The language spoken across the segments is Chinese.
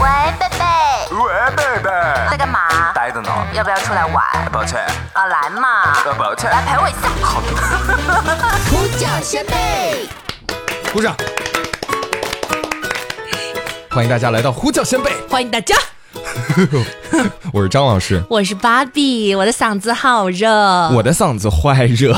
喂，贝贝，喂，贝贝，在干嘛？待着呢。要不要出来玩？抱歉，啊，来嘛，呃，抱歉。来陪我一下。好的。呼叫先贝，鼓掌！欢迎大家来到呼叫先贝，欢迎大家，我是张老师。我是芭比，我的嗓子好热。我的嗓子坏热。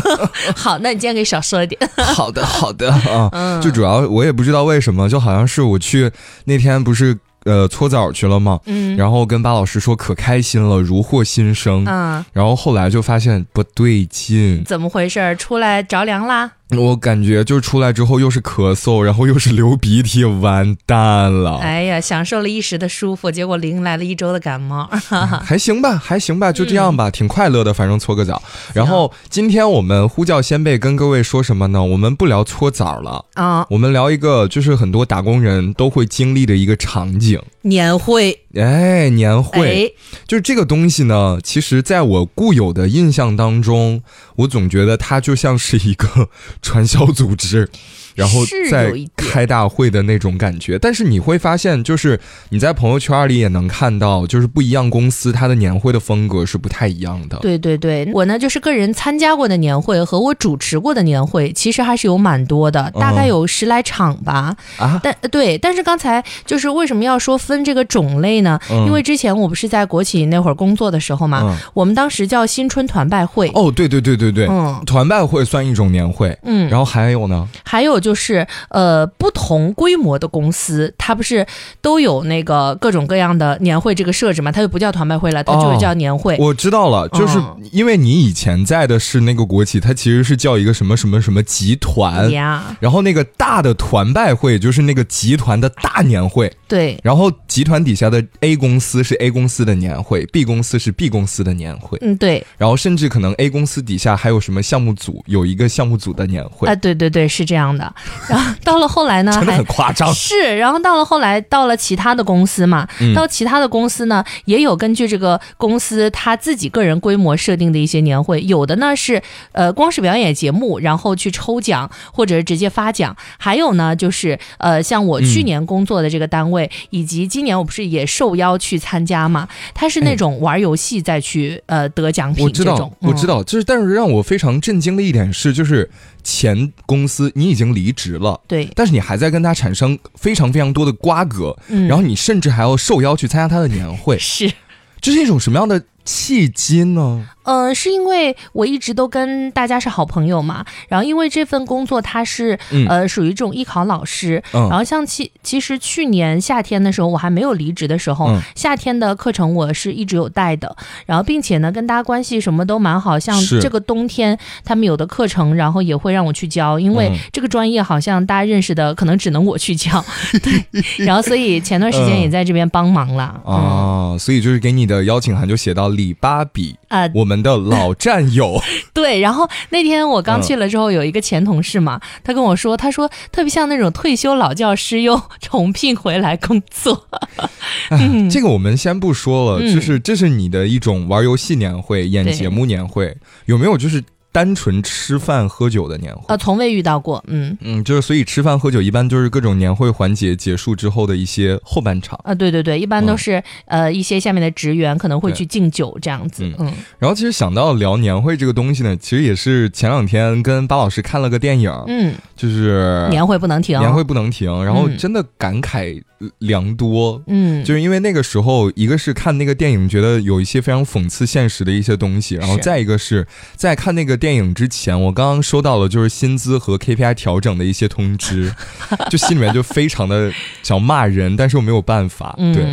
好，那你今天可以少说一点。好的，好的啊。就主要我也不知道为什么，就好像是我去那天不是呃搓澡去了嘛？嗯。然后跟巴老师说可开心了，如获新生。嗯。然后后来就发现不对劲，怎么回事？出来着凉啦？我感觉就出来之后又是咳嗽，然后又是流鼻涕，完蛋了。哎呀，享受了一时的舒服，结果迎来了一周的感冒。还行吧，还行吧，就这样吧，挺快乐的，反正搓个澡。然后今天我们呼叫先辈跟各位说什么呢？我们不聊搓澡了啊，我们聊一个就是很多打工人都会经历的一个场景——年会。哎，年会，就是这个东西呢。其实，在我固有的印象当中，我总觉得它就像是一个。传销组织。然后再开大会的那种感觉，但是你会发现，就是你在朋友圈里也能看到，就是不一样公司它的年会的风格是不太一样的。对对对，我呢就是个人参加过的年会和我主持过的年会，其实还是有蛮多的，大概有十来场吧。啊，但对，但是刚才就是为什么要说分这个种类呢？因为之前我不是在国企那会儿工作的时候嘛，我们当时叫新春团拜会。哦，对对对对对，嗯，团拜会算一种年会。嗯，然后还有呢？还有。就是呃，不同规模的公司，它不是都有那个各种各样的年会这个设置嘛？它就不叫团拜会了，它就是叫年会。我知道了，就是因为你以前在的是那个国企，它其实是叫一个什么什么什么集团呀。然后那个大的团拜会就是那个集团的大年会。对。然后集团底下的 A 公司是 A 公司的年会，B 公司是 B 公司的年会。嗯，对。然后甚至可能 A 公司底下还有什么项目组，有一个项目组的年会。啊，对对对，是这样的。然后到了后来呢，真的很夸张。是，然后到了后来，到了其他的公司嘛，到其他的公司呢，也有根据这个公司他自己个人规模设定的一些年会，有的呢是呃光是表演节目，然后去抽奖或者是直接发奖，还有呢就是呃像我去年工作的这个单位，以及今年我不是也受邀去参加嘛，他是那种玩游戏再去呃得奖品这种。我知道，就是但是让我非常震惊的一点是，就是。前公司你已经离职了，对，但是你还在跟他产生非常非常多的瓜葛，嗯，然后你甚至还要受邀去参加他的年会，是，这是一种什么样的契机呢？嗯，是因为我一直都跟大家是好朋友嘛，然后因为这份工作它是呃属于这种艺考老师，然后像其其实去年夏天的时候我还没有离职的时候，夏天的课程我是一直有带的，然后并且呢跟大家关系什么都蛮好，像这个冬天他们有的课程，然后也会让我去教，因为这个专业好像大家认识的可能只能我去教，对，然后所以前段时间也在这边帮忙了啊，所以就是给你的邀请函就写到李芭比啊，我们。的老战友，对，然后那天我刚去了之后，有一个前同事嘛，他跟我说，他说特别像那种退休老教师又重聘回来工作。嗯这个我们先不说了，就是这是你的一种玩游戏年会、演节目年会，有没有就是？单纯吃饭喝酒的年会。啊，从未遇到过。嗯。嗯，就是所以吃饭喝酒一般就是各种年会环节结束之后的一些后半场。啊。对对对，一般都是呃一些下面的职员可能会去敬酒这样子。嗯，然后其实想到聊年会这个东西呢，其实也是前两天跟巴老师看了个电影，嗯，就是年会不能停，年会不能停，然后真的感慨。良多，嗯，就是因为那个时候，一个是看那个电影，觉得有一些非常讽刺现实的一些东西，然后再一个是在看那个电影之前，我刚刚收到了就是薪资和 KPI 调整的一些通知，就心里面就非常的想骂人，但是又没有办法，对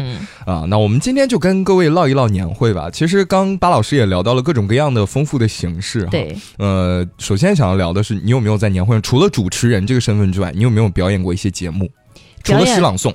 啊，那我们今天就跟各位唠一唠年会吧。其实刚巴老师也聊到了各种各样的丰富的形式，对，呃，首先想要聊的是，你有没有在年会上除了主持人这个身份之外，你有没有表演过一些节目？除了诗朗诵。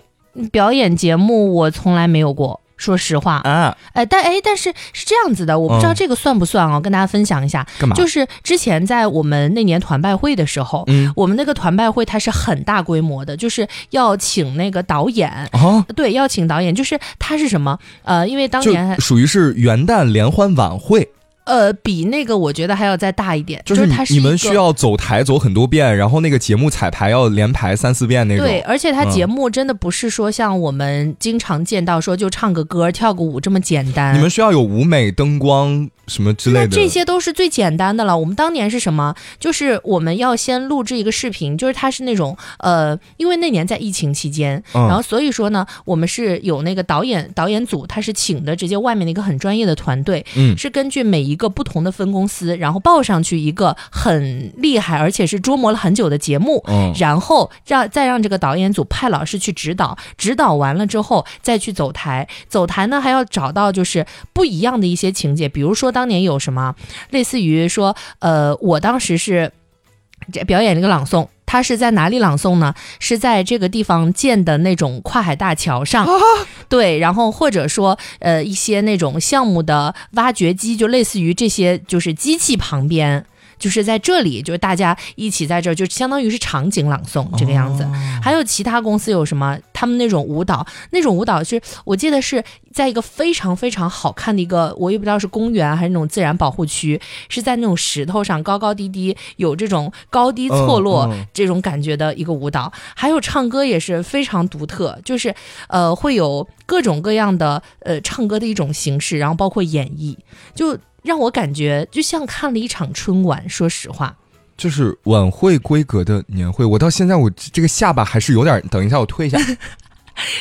表演节目我从来没有过，说实话啊，哎，但哎，但是是这样子的，我不知道这个算不算哦，跟大家分享一下。干嘛？就是之前在我们那年团拜会的时候，嗯，我们那个团拜会它是很大规模的，就是要请那个导演哦，对，要请导演，就是他是什么？呃，因为当年属于是元旦联欢晚会。呃，比那个我觉得还要再大一点，就是你们需要走台走很多遍，然后那个节目彩排要连排三四遍那种。对，而且它节目真的不是说像我们经常见到说就唱个歌、跳个舞这么简单。你们需要有舞美、灯光什么之类的。这些都是最简单的了。我们当年是什么？就是我们要先录制一个视频，就是它是那种呃，因为那年在疫情期间，然后所以说呢，我们是有那个导演导演组，他是请的直接外面的一个很专业的团队，嗯，是根据每一。一个不同的分公司，然后报上去一个很厉害，而且是琢磨了很久的节目，嗯，然后让再让这个导演组派老师去指导，指导完了之后再去走台，走台呢还要找到就是不一样的一些情节，比如说当年有什么类似于说，呃，我当时是表演了一个朗诵。他是在哪里朗诵呢？是在这个地方建的那种跨海大桥上，对，然后或者说呃一些那种项目的挖掘机，就类似于这些就是机器旁边。就是在这里，就是大家一起在这儿，就相当于是场景朗诵这个样子。还有其他公司有什么？他们那种舞蹈，那种舞蹈是我记得是在一个非常非常好看的一个，我也不知道是公园还是那种自然保护区，是在那种石头上高高低低，有这种高低错落这种感觉的一个舞蹈。还有唱歌也是非常独特，就是呃会有各种各样的呃唱歌的一种形式，然后包括演绎就。让我感觉就像看了一场春晚，说实话，就是晚会规格的年会。我到现在我这个下巴还是有点，等一下我推一下。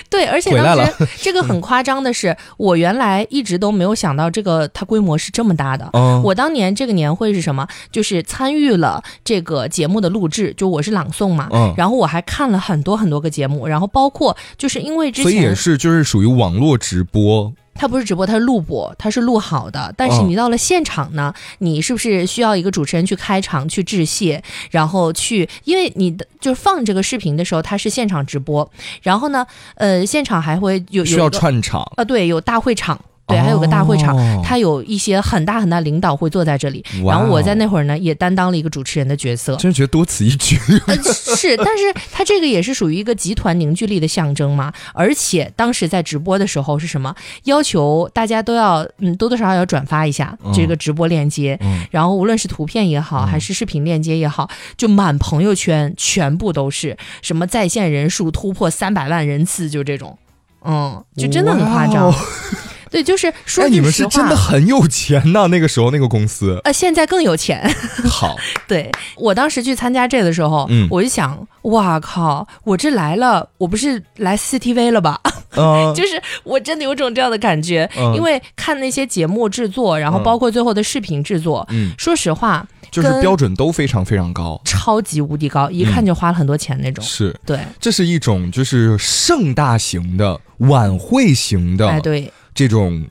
对，而且当时这个很夸张的是，我原来一直都没有想到这个它规模是这么大的。我当年这个年会是什么？就是参与了这个节目的录制，就我是朗诵嘛。然后我还看了很多很多个节目，然后包括就是因为之前所以也是就是属于网络直播。它不是直播，它是录播，它是录好的。但是你到了现场呢，你是不是需要一个主持人去开场、去致谢，然后去，因为你的就是放这个视频的时候，它是现场直播，然后呢，呃，现场还会有需要串场啊，对，有大会场。对，还有个大会场，他有一些很大很大领导会坐在这里，然后我在那会儿呢也担当了一个主持人的角色，真觉得多此一举。是，但是他这个也是属于一个集团凝聚力的象征嘛。而且当时在直播的时候是什么？要求大家都要嗯多多少少要转发一下这个直播链接，然后无论是图片也好，还是视频链接也好，就满朋友圈全部都是什么在线人数突破三百万人次，就这种，嗯，就真的很夸张。对，就是说，你们是真的很有钱呐！那个时候那个公司，呃，现在更有钱。好，对我当时去参加这的时候，嗯，我就想，哇靠，我这来了，我不是来 CCTV 了吧？嗯，就是我真的有种这样的感觉，因为看那些节目制作，然后包括最后的视频制作，嗯，说实话，就是标准都非常非常高，超级无敌高，一看就花了很多钱那种。是，对，这是一种就是盛大型的晚会型的，哎，对。这种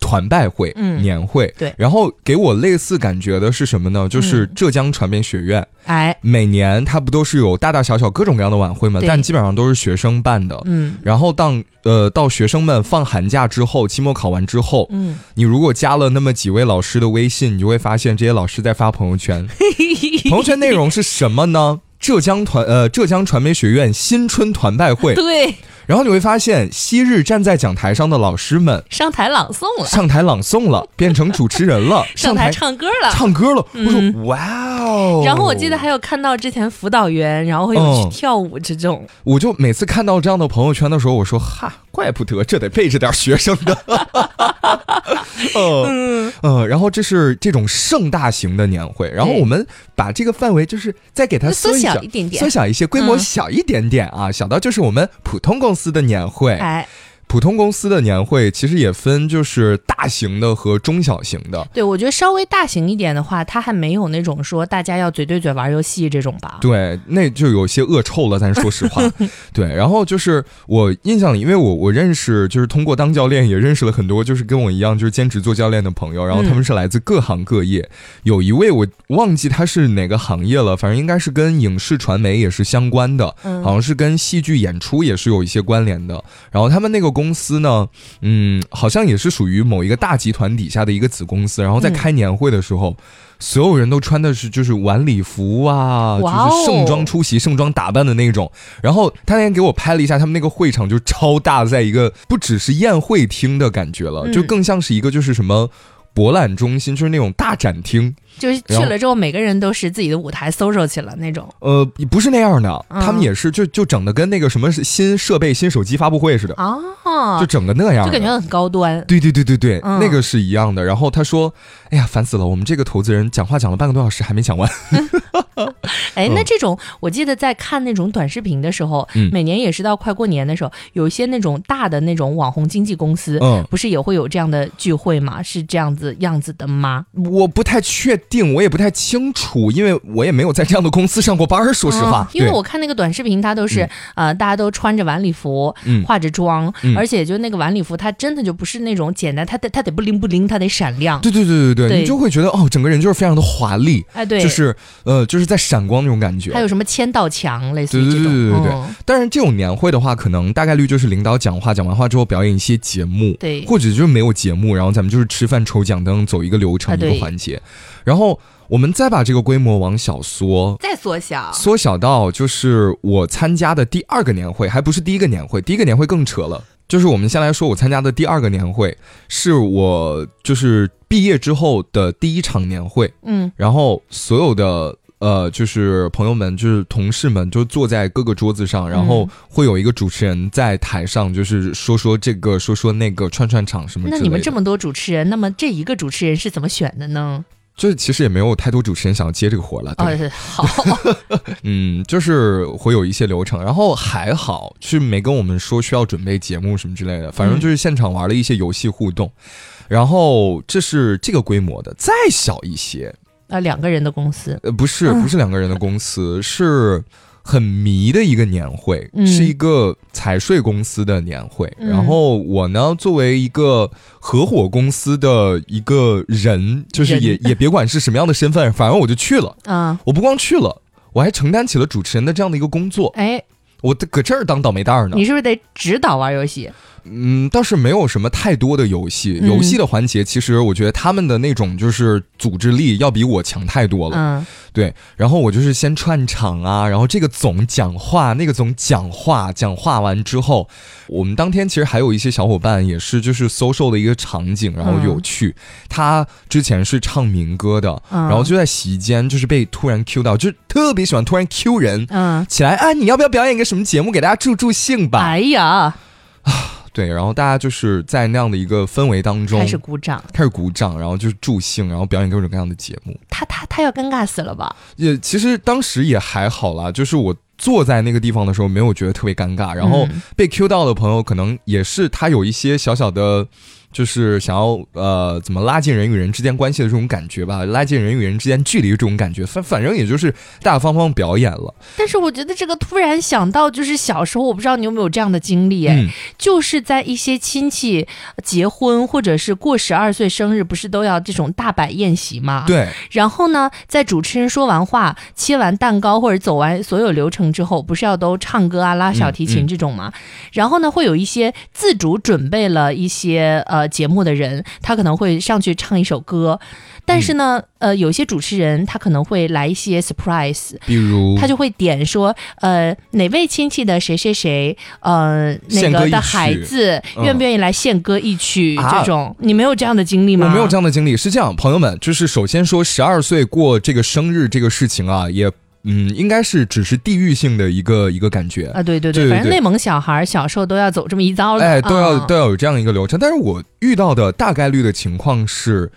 团拜会、嗯年会，对，然后给我类似感觉的是什么呢？就是浙江传媒学院，哎，每年它不都是有大大小小各种各样的晚会吗？但基本上都是学生办的，嗯。然后当呃到学生们放寒假之后，期末考完之后，嗯，你如果加了那么几位老师的微信，你就会发现这些老师在发朋友圈，朋友圈内容是什么呢？浙江团呃浙江传媒学院新春团拜会，对。然后你会发现，昔日站在讲台上的老师们上台朗诵了，上台朗诵了，变成主持人了，上台唱歌了，唱歌了。我说哇哦！然后我记得还有看到之前辅导员，然后会有去跳舞这种。我就每次看到这样的朋友圈的时候，我说哈，怪不得这得背着点学生的。嗯嗯，然后这是这种盛大型的年会，然后我们把这个范围就是再给它缩小一点点，缩小一些，规模小一点点啊，小到就是我们普通公司。司的年会。普通公司的年会其实也分，就是大型的和中小型的。对，我觉得稍微大型一点的话，它还没有那种说大家要嘴对嘴玩游戏这种吧。对，那就有些恶臭了。咱说实话，对。然后就是我印象里，因为我我认识，就是通过当教练也认识了很多，就是跟我一样就是兼职做教练的朋友。然后他们是来自各行各业，有一位我忘记他是哪个行业了，反正应该是跟影视传媒也是相关的，好像是跟戏剧演出也是有一些关联的。然后他们那个。公司呢，嗯，好像也是属于某一个大集团底下的一个子公司。然后在开年会的时候，所有人都穿的是就是晚礼服啊，就是盛装出席、盛装打扮的那种。然后他那天给我拍了一下，他们那个会场就超大，在一个不只是宴会厅的感觉了，就更像是一个就是什么。博览中心，就是那种大展厅。就是去了之后，每个人都是自己的舞台搜 o 去了那种。呃，不是那样的，他们也是就就整的跟那个什么新设备、新手机发布会似的啊，就整个那样，就感觉很高端。对对对对对，那个是一样的。然后他说：“哎呀，烦死了，我们这个投资人讲话讲了半个多小时还没讲完。”哎，那这种我记得在看那种短视频的时候，每年也是到快过年的时候，有一些那种大的那种网红经纪公司，嗯，不是也会有这样的聚会吗？是这样子样子的吗？我不太确。定我也不太清楚，因为我也没有在这样的公司上过班说实话，因为我看那个短视频，它都是呃，大家都穿着晚礼服，嗯。化着妆，而且就那个晚礼服，它真的就不是那种简单，它得它得不灵不灵，它得闪亮。对对对对对，你就会觉得哦，整个人就是非常的华丽，哎，对，就是呃，就是在闪光那种感觉。还有什么签到墙类似于这种。对对对对。对。但是这种年会的话，可能大概率就是领导讲话，讲完话之后表演一些节目，对，或者就是没有节目，然后咱们就是吃饭抽奖等走一个流程一个环节，然后。我们再把这个规模往小缩，再缩小，缩小到就是我参加的第二个年会，还不是第一个年会，第一个年会更扯了。就是我们先来说，我参加的第二个年会，是我就是毕业之后的第一场年会。嗯，然后所有的呃，就是朋友们，就是同事们，就坐在各个桌子上，然后会有一个主持人在台上，就是说说这个，说说那个，串串场什么。那你们这么多主持人，那么这一个主持人是怎么选的呢？就是其实也没有太多主持人想要接这个活了，对，好，嗯，就是会有一些流程，然后还好，是没跟我们说需要准备节目什么之类的，反正就是现场玩了一些游戏互动，然后这是这个规模的，再小一些，啊，两个人的公司，呃，不是，不是两个人的公司，是。很迷的一个年会，是一个财税公司的年会。然后我呢，作为一个合伙公司的一个人，就是也也别管是什么样的身份，反正我就去了。啊，我不光去了，我还承担起了主持人的这样的一个工作。哎，我搁这儿当倒霉蛋呢。你是不是得指导玩游戏？嗯，倒是没有什么太多的游戏，游戏的环节，其实我觉得他们的那种就是组织力要比我强太多了。嗯，对。然后我就是先串场啊，然后这个总讲话，那个总讲话，讲话完之后，我们当天其实还有一些小伙伴也是就是 social 的一个场景，然后有趣。他之前是唱民歌的，然后就在席间就是被突然 Q 到，就特别喜欢突然 Q 人。嗯，起来啊，你要不要表演一个什么节目给大家助助兴吧？哎呀，啊。对，然后大家就是在那样的一个氛围当中开始鼓掌，开始鼓掌，然后就是助兴，然后表演各种各样的节目。他他他要尴尬死了吧？也其实当时也还好啦，就是我坐在那个地方的时候没有觉得特别尴尬，然后被 Q 到的朋友可能也是他有一些小小的。就是想要呃，怎么拉近人与人之间关系的这种感觉吧，拉近人与人之间距离这种感觉，反反正也就是大大方方表演了。但是我觉得这个突然想到，就是小时候，我不知道你有没有这样的经历，哎，就是在一些亲戚结婚或者是过十二岁生日，不是都要这种大摆宴席吗？对。然后呢，在主持人说完话、切完蛋糕或者走完所有流程之后，不是要都唱歌啊、拉小提琴这种吗？然后呢，会有一些自主准备了一些呃。呃，节目的人他可能会上去唱一首歌，但是呢，呃，有些主持人他可能会来一些 surprise，比如他就会点说，呃，哪位亲戚的谁谁谁，呃，那个的孩子愿不愿意来献歌一曲？这种你没有这样的经历吗？我没有这样的经历。是这样，朋友们，就是首先说十二岁过这个生日这个事情啊，也。嗯，应该是只是地域性的一个一个感觉啊，对对对，反正内蒙小孩小时候都要走这么一遭，哎，都要都要有这样一个流程。但是我遇到的大概率的情况是。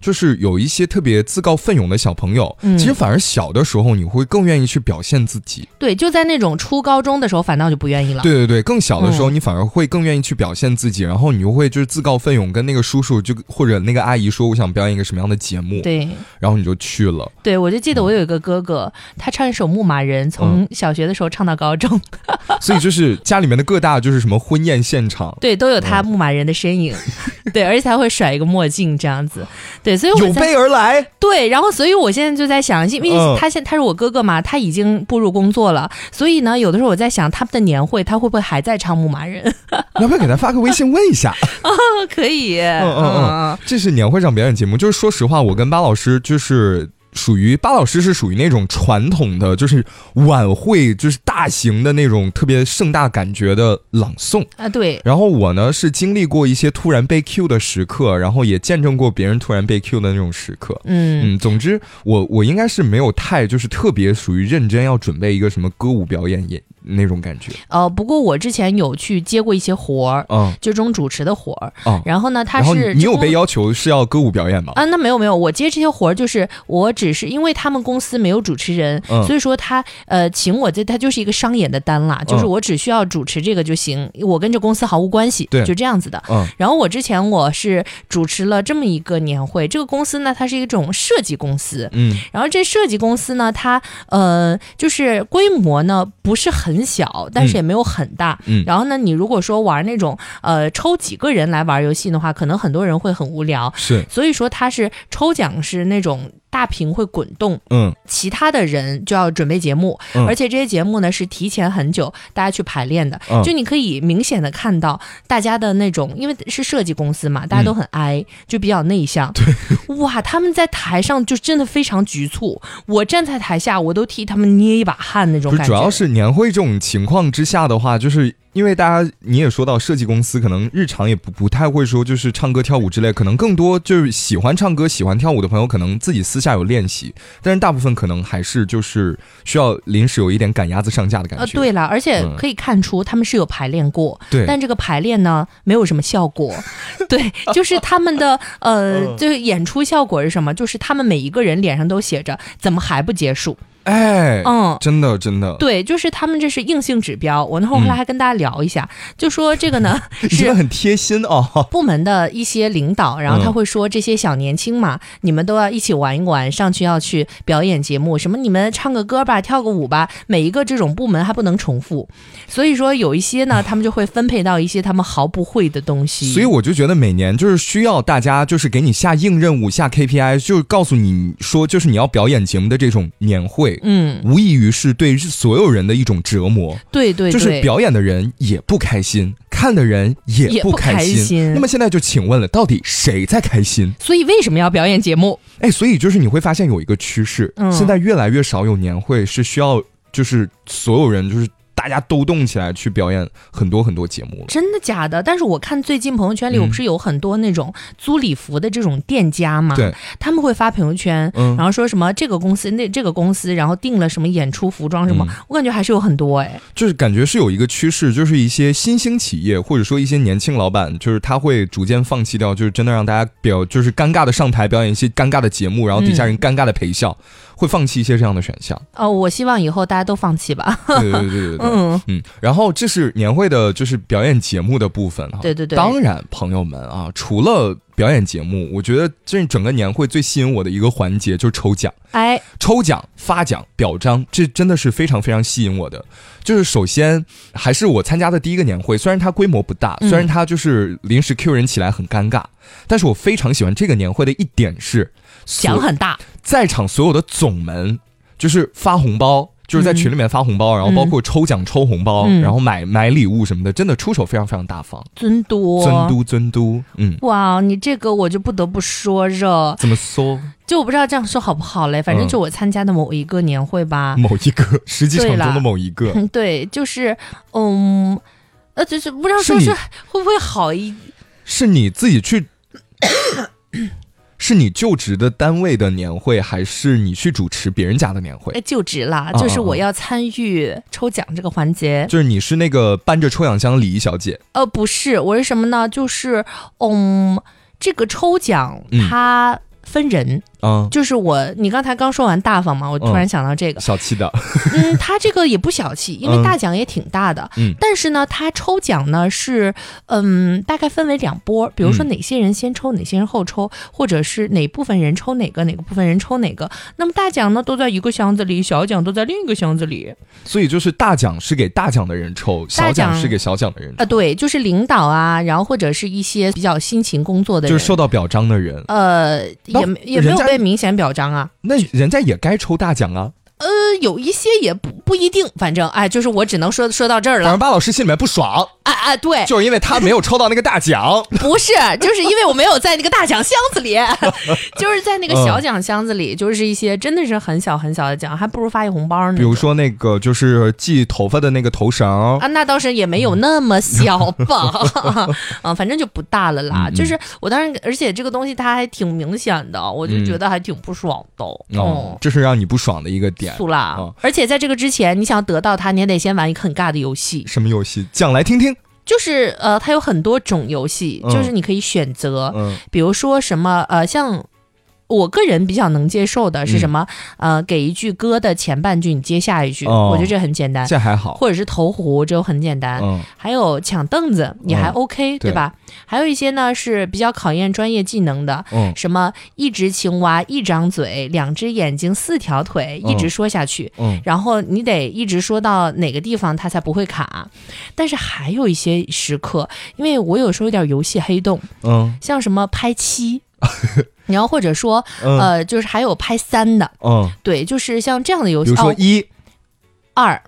就是有一些特别自告奋勇的小朋友，其实反而小的时候你会更愿意去表现自己。对，就在那种初高中的时候，反倒就不愿意了。对对对，更小的时候你反而会更愿意去表现自己，然后你就会就是自告奋勇跟那个叔叔就或者那个阿姨说，我想表演一个什么样的节目。对，然后你就去了。对，我就记得我有一个哥哥，他唱一首《牧马人》，从小学的时候唱到高中。所以就是家里面的各大就是什么婚宴现场，对，都有他牧马人的身影。对，而且他会甩一个墨镜这样子。对，所以有备而来。对，然后所以我现在就在想，因为他现他是我哥哥嘛，他已经步入工作了，所以呢，有的时候我在想，他们的年会他会不会还在唱《牧马人》？要不要给他发个微信问一下？哦，可以。嗯嗯嗯，这是年会上表演节目。就是说实话，我跟巴老师就是。属于巴老师是属于那种传统的，就是晚会，就是大型的那种特别盛大感觉的朗诵啊。对。然后我呢是经历过一些突然被 Q 的时刻，然后也见证过别人突然被 Q 的那种时刻。嗯嗯，总之我我应该是没有太就是特别属于认真要准备一个什么歌舞表演也。那种感觉，呃，不过我之前有去接过一些活儿，嗯，就这种主持的活儿，嗯，然后呢，他是你有被要求是要歌舞表演吗？啊，那没有没有，我接这些活儿就是我只是因为他们公司没有主持人，所以说他呃请我这他就是一个商演的单啦，就是我只需要主持这个就行，我跟这公司毫无关系，对，就这样子的，嗯，然后我之前我是主持了这么一个年会，这个公司呢它是一种设计公司，嗯，然后这设计公司呢它呃就是规模呢不是很小，但是。也没有很大，嗯，然后呢，你如果说玩那种呃抽几个人来玩游戏的话，可能很多人会很无聊，是，所以说它是抽奖是那种。大屏会滚动，嗯，其他的人就要准备节目，而且这些节目呢是提前很久大家去排练的，就你可以明显的看到大家的那种，因为是设计公司嘛，大家都很哀，就比较内向。对，哇，他们在台上就真的非常局促，我站在台下我都替他们捏一把汗那种感觉。主要是年会这种情况之下的话，就是。因为大家你也说到设计公司，可能日常也不不太会说就是唱歌跳舞之类，可能更多就是喜欢唱歌喜欢跳舞的朋友，可能自己私下有练习，但是大部分可能还是就是需要临时有一点赶鸭子上架的感觉。呃，对了，而且可以看出他们是有排练过，对，但这个排练呢没有什么效果，对，就是他们的 呃，就是演出效果是什么？就是他们每一个人脸上都写着怎么还不结束。哎，嗯，真的，真的，对，就是他们这是硬性指标。我那会儿后来还跟大家聊一下，就说这个呢 是很贴心哦。部门的一些领导，然后他会说这些小年轻嘛，你们都要一起玩一玩，上去要去表演节目，什么你们唱个歌吧，跳个舞吧，每一个这种部门还不能重复。所以说有一些呢，他们就会分配到一些他们毫不会的东西。所以我就觉得每年就是需要大家就是给你下硬任务、下 KPI，就是告诉你说就是你要表演节目的这种年会。嗯，无异于是对所有人的一种折磨。对对，就是表演的人也不开心，看的人也不开心。那么现在就请问了，到底谁在开心？所以为什么要表演节目？哎，所以就是你会发现有一个趋势，现在越来越少有年会是需要，就是所有人就是。大家都动起来去表演很多很多节目了，真的假的？但是我看最近朋友圈里，我不是有很多那种租礼服的这种店家嘛？对，他们会发朋友圈，然后说什么这个公司那这个公司，然后订了什么演出服装什么，我感觉还是有很多哎。就是感觉是有一个趋势，就是一些新兴企业或者说一些年轻老板，就是他会逐渐放弃掉，就是真的让大家表就是尴尬的上台表演一些尴尬的节目，然后底下人尴尬的陪笑。会放弃一些这样的选项哦，我希望以后大家都放弃吧。对对对对对，嗯嗯。然后这是年会的，就是表演节目的部分哈。对对对。当然，朋友们啊，除了表演节目，我觉得这整个年会最吸引我的一个环节就是抽奖。哎，抽奖、发奖、表彰，这真的是非常非常吸引我的。就是首先还是我参加的第一个年会，虽然它规模不大，虽然它就是临时 Q 人起来很尴尬，但是我非常喜欢这个年会的一点是。奖很大，在场所有的总们就是发红包，就是在群里面发红包，然后包括抽奖抽红包，然后买买礼物什么的，真的出手非常非常大方，尊嘟，尊嘟尊嘟，嗯，哇，你这个我就不得不说热，怎么说？就我不知道这样说好不好嘞，反正就我参加的某一个年会吧，某一个 实际场中的某一个，对，就是嗯，呃，就是不知道说是会不会好一，是你自己去。是你就职的单位的年会，还是你去主持别人家的年会？哎，就职啦，就是我要参与抽奖这个环节。就是你是那个搬着抽奖箱礼仪小姐？呃，不是，我是什么呢？就是，嗯，这个抽奖它。分人，嗯，就是我，你刚才刚说完大方嘛，我突然想到这个。小气的，嗯，他这个也不小气，因为大奖也挺大的，嗯，但是呢，他抽奖呢是，嗯，大概分为两波，比如说哪些人先抽，哪些人后抽，或者是哪部分人抽哪个，哪个部分人抽哪个，那么大奖呢都在一个箱子里，小奖都在另一个箱子里，所以就是大奖是给大奖的人抽，小奖是给小奖的人，啊，对，就是领导啊，然后或者是一些比较辛勤工作的，就是受到表彰的人，呃。也也没有被明显表彰啊，那人家也该抽大奖啊。呃，有一些也不不一定，反正哎，就是我只能说说到这儿了。反正巴老师心里面不爽，哎哎，对，就是因为他没有抽到那个大奖，不是，就是因为我没有在那个大奖箱子里，就是在那个小奖箱子里，就是一些真的是很小很小的奖，还不如发一红包呢。比如说那个就是系头发的那个头绳啊，那倒是也没有那么小吧，啊，反正就不大了啦。就是我当时，而且这个东西它还挺明显的，我就觉得还挺不爽的。哦，这是让你不爽的一个点。苏啦，而且在这个之前，你想得到它，你也得先玩一个很尬的游戏。什么游戏？讲来听听。就是呃，它有很多种游戏，就是你可以选择，比如说什么呃，像。我个人比较能接受的是什么？呃，给一句歌的前半句，你接下一句，我觉得这很简单。这还好。或者是投壶，这很简单。嗯。还有抢凳子，你还 OK，对吧？还有一些呢是比较考验专业技能的。嗯。什么一只青蛙一张嘴，两只眼睛四条腿，一直说下去。嗯。然后你得一直说到哪个地方它才不会卡。但是还有一些时刻，因为我有时候有点游戏黑洞。嗯。像什么拍七。你要或者说，呃，就是还有拍三的，嗯，对，就是像这样的游戏，比如说一、二，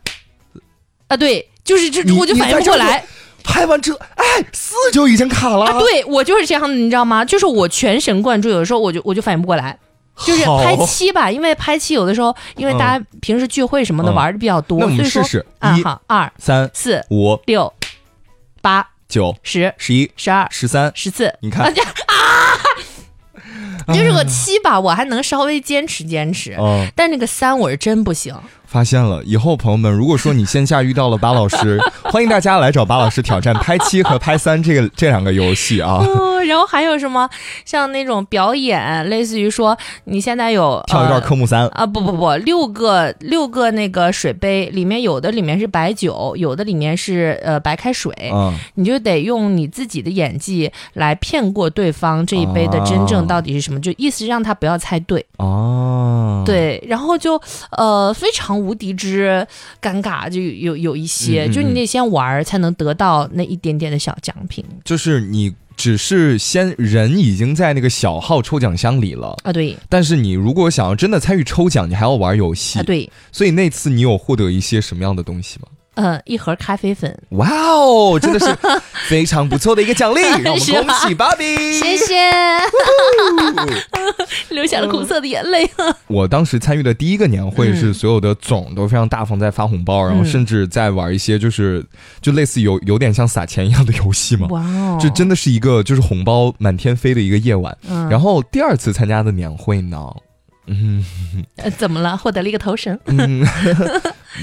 啊，对，就是这，我就反应不过来。拍完这，哎，四就已经卡了。啊，对我就是这样的，你知道吗？就是我全神贯注，有的时候我就我就反应不过来。就是拍七吧，因为拍七有的时候，因为大家平时聚会什么的玩的比较多，所以说一、二、三、四、五、六、八、九、十、十一、十二、十三、十四，你看。就是个七吧，我还能稍微坚持坚持，但那个三我是真不行。发现了以后，朋友们，如果说你线下遇到了巴老师，欢迎大家来找巴老师挑战拍七和拍三这个这两个游戏啊。然后还有什么像那种表演，类似于说你现在有跳一段科目三啊？不不不，六个六个那个水杯里面有的里面是白酒，有的里面是呃白开水，嗯，你就得用你自己的演技来骗过对方这一杯的真正到底是什么，就意思让他不要猜对哦。对，然后就呃非常。无敌之尴尬，就有有一些，就你得先玩才能得到那一点点的小奖品。就是你只是先人已经在那个小号抽奖箱里了啊，对。但是你如果想要真的参与抽奖，你还要玩游戏啊，对。所以那次你有获得一些什么样的东西吗？嗯，一盒咖啡粉。哇哦，真的是非常不错的一个奖励，让我们恭喜芭比，谢谢，流下了苦涩的眼泪。我当时参与的第一个年会是所有的总都非常大方，在发红包，然后甚至在玩一些就是就类似有有点像撒钱一样的游戏嘛。哇哦，这真的是一个就是红包满天飞的一个夜晚。然后第二次参加的年会呢？嗯，怎么了？获得了一个头绳。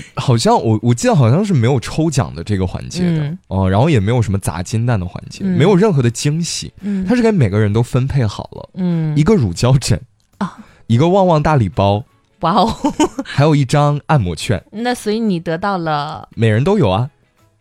好像我我记得好像是没有抽奖的这个环节的哦，然后也没有什么砸金蛋的环节，没有任何的惊喜。嗯，它是给每个人都分配好了。嗯，一个乳胶枕啊，一个旺旺大礼包。哇哦，还有一张按摩券。那所以你得到了，每人都有啊。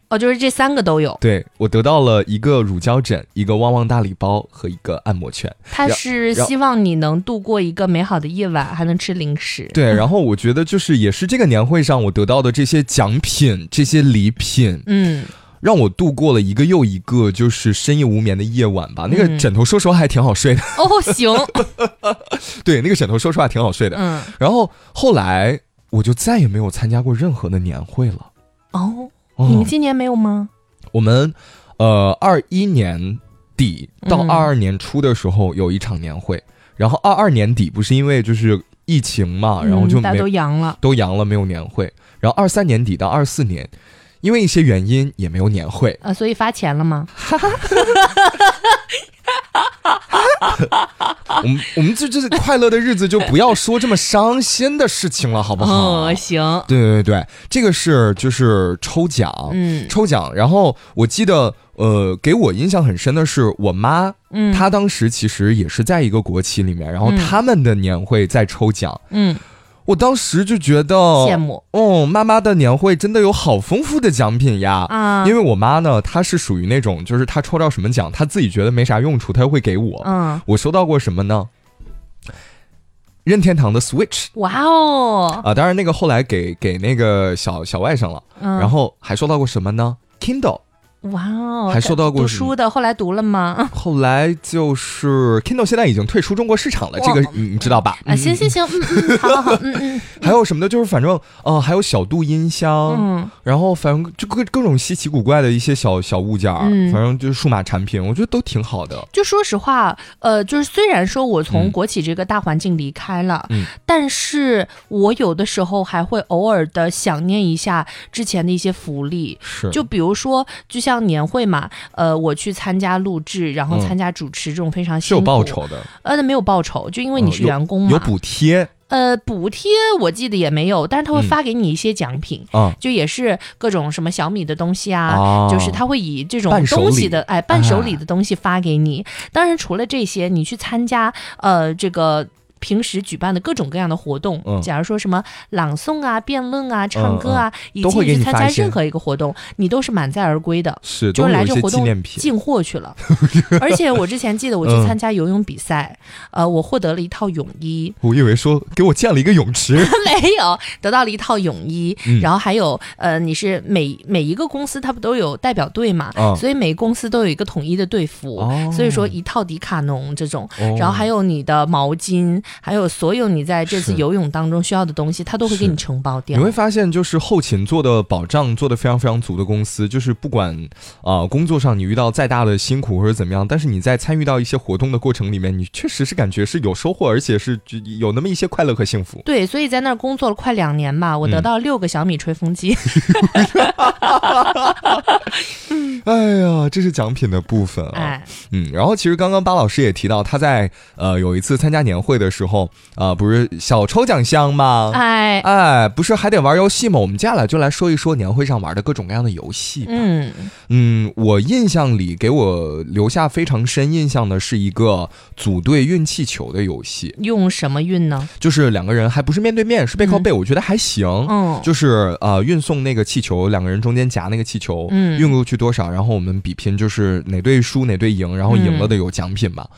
哦，就是这三个都有。对我得到了一个乳胶枕，一个旺旺大礼包和一个按摩券。他是希望你能度过一个美好的夜晚，还能吃零食。对，然后我觉得就是也是这个年会上我得到的这些奖品、这些礼品，嗯，让我度过了一个又一个就是深夜无眠的夜晚吧。那个枕头说实话还挺好睡的。哦，行。对，那个枕头说实话挺好睡的。嗯。然后后来我就再也没有参加过任何的年会了。哦。你们今年没有吗？我们，呃，二一年底到二二年初的时候有一场年会，然后二二年底不是因为就是疫情嘛，然后就大家都阳了，都阳了，没有年会。然后二三年底到二四年，因为一些原因也没有年会啊，所以发钱了吗？我们我们这这快乐的日子就不要说这么伤心的事情了，好不好？嗯，行。对对对这个是就是抽奖，嗯，抽奖。然后我记得，呃，给我印象很深的是我妈，嗯，她当时其实也是在一个国企里面，然后他们的年会在抽奖，嗯。我当时就觉得羡慕哦，妈妈的年会真的有好丰富的奖品呀！啊，因为我妈呢，她是属于那种，就是她抽到什么奖，她自己觉得没啥用处，她就会给我。嗯，我收到过什么呢？任天堂的 Switch，哇哦！啊，当然那个后来给给那个小小外甥了。嗯，然后还收到过什么呢？Kindle。哇哦，还收到过读书的，后来读了吗？后来就是 Kindle 现在已经退出中国市场了，这个你知道吧？啊，行行行，嗯嗯，好好好，嗯嗯。还有什么？的，就是反正呃，还有小度音箱，嗯，然后反正就各各种稀奇古怪的一些小小物件儿，反正就是数码产品，我觉得都挺好的。就说实话，呃，就是虽然说我从国企这个大环境离开了，嗯，但是我有的时候还会偶尔的想念一下之前的一些福利，是，就比如说，就像年会嘛，呃，我去参加录制，然后参加主持这种非常是有报酬的，呃，那没有报酬，就因为你是员工嘛，有补贴。呃，补贴我记得也没有，但是他会发给你一些奖品，就也是各种什么小米的东西啊，就是他会以这种东西的哎伴手礼的东西发给你。当然，除了这些，你去参加呃这个。平时举办的各种各样的活动，假如说什么朗诵啊、辩论啊、唱歌啊，以及去参加任何一个活动，你都是满载而归的，是就是来这活动进货去了。而且我之前记得我去参加游泳比赛，呃，我获得了一套泳衣。我以为说给我建了一个泳池，没有得到了一套泳衣，然后还有呃，你是每每一个公司它不都有代表队嘛，所以每个公司都有一个统一的队服，所以说一套迪卡侬这种，然后还有你的毛巾。还有所有你在这次游泳当中需要的东西，他都会给你承包掉。你会发现，就是后勤做的保障做的非常非常足的公司，就是不管啊工作上你遇到再大的辛苦或者怎么样，但是你在参与到一些活动的过程里面，你确实是感觉是有收获，而且是有那么一些快乐和幸福。对，所以在那儿工作了快两年吧，我得到六个小米吹风机。哎呀，这是奖品的部分啊。嗯，然后其实刚刚巴老师也提到，他在呃有一次参加年会的时候啊，不是小抽奖箱吗？哎哎，不是还得玩游戏吗？我们接下来就来说一说年会上玩的各种各样的游戏。嗯嗯，我印象里给我留下非常深印象的是一个组队运气球的游戏。用什么运呢？就是两个人还不是面对面，是背靠背，我觉得还行。嗯，就是呃运送那个气球，两个人中间夹那个气球，嗯，运过去多少？然后我们比拼，就是哪队输哪队赢，然后赢了的有奖品吧。嗯，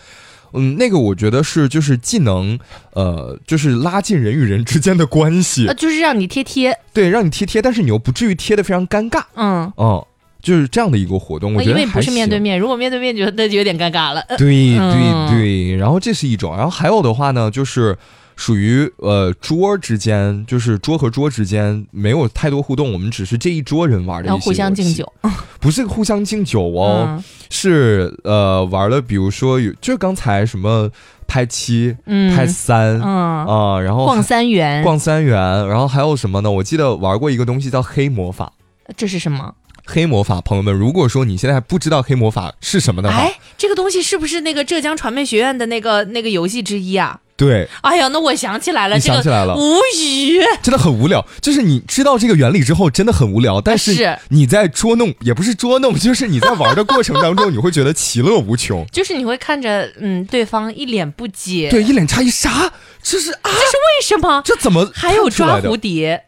那个我觉得是就是既能呃，就是拉近人与人之间的关系，就是让你贴贴，对，让你贴贴，但是你又不至于贴的非常尴尬。嗯嗯，就是这样的一个活动，我觉得因为不是面对面，如果面对面就那就有点尴尬了。对对对，然后这是一种，然后还有的话呢，就是。属于呃桌之间，就是桌和桌之间没有太多互动，我们只是这一桌人玩的一些互相敬酒，不是互相敬酒哦，是呃玩了，比如说有，就刚才什么拍七、拍三啊，然后逛三元、逛三元，然后还有什么呢？我记得玩过一个东西叫黑魔法，这是什么？黑魔法，朋友们，如果说你现在还不知道黑魔法是什么的话，哎，这个东西是不是那个浙江传媒学院的那个那个游戏之一啊？对，哎呀，那我想起来了，想起来了，无语，真的很无聊。就是你知道这个原理之后，真的很无聊。但是你在捉弄，也不是捉弄，就是你在玩的过程当中，你会觉得其乐无穷。就是你会看着，嗯，对方一脸不解，对，一脸诧异，啥？这是啊？这是为什么？这怎么还有抓蝴蝶？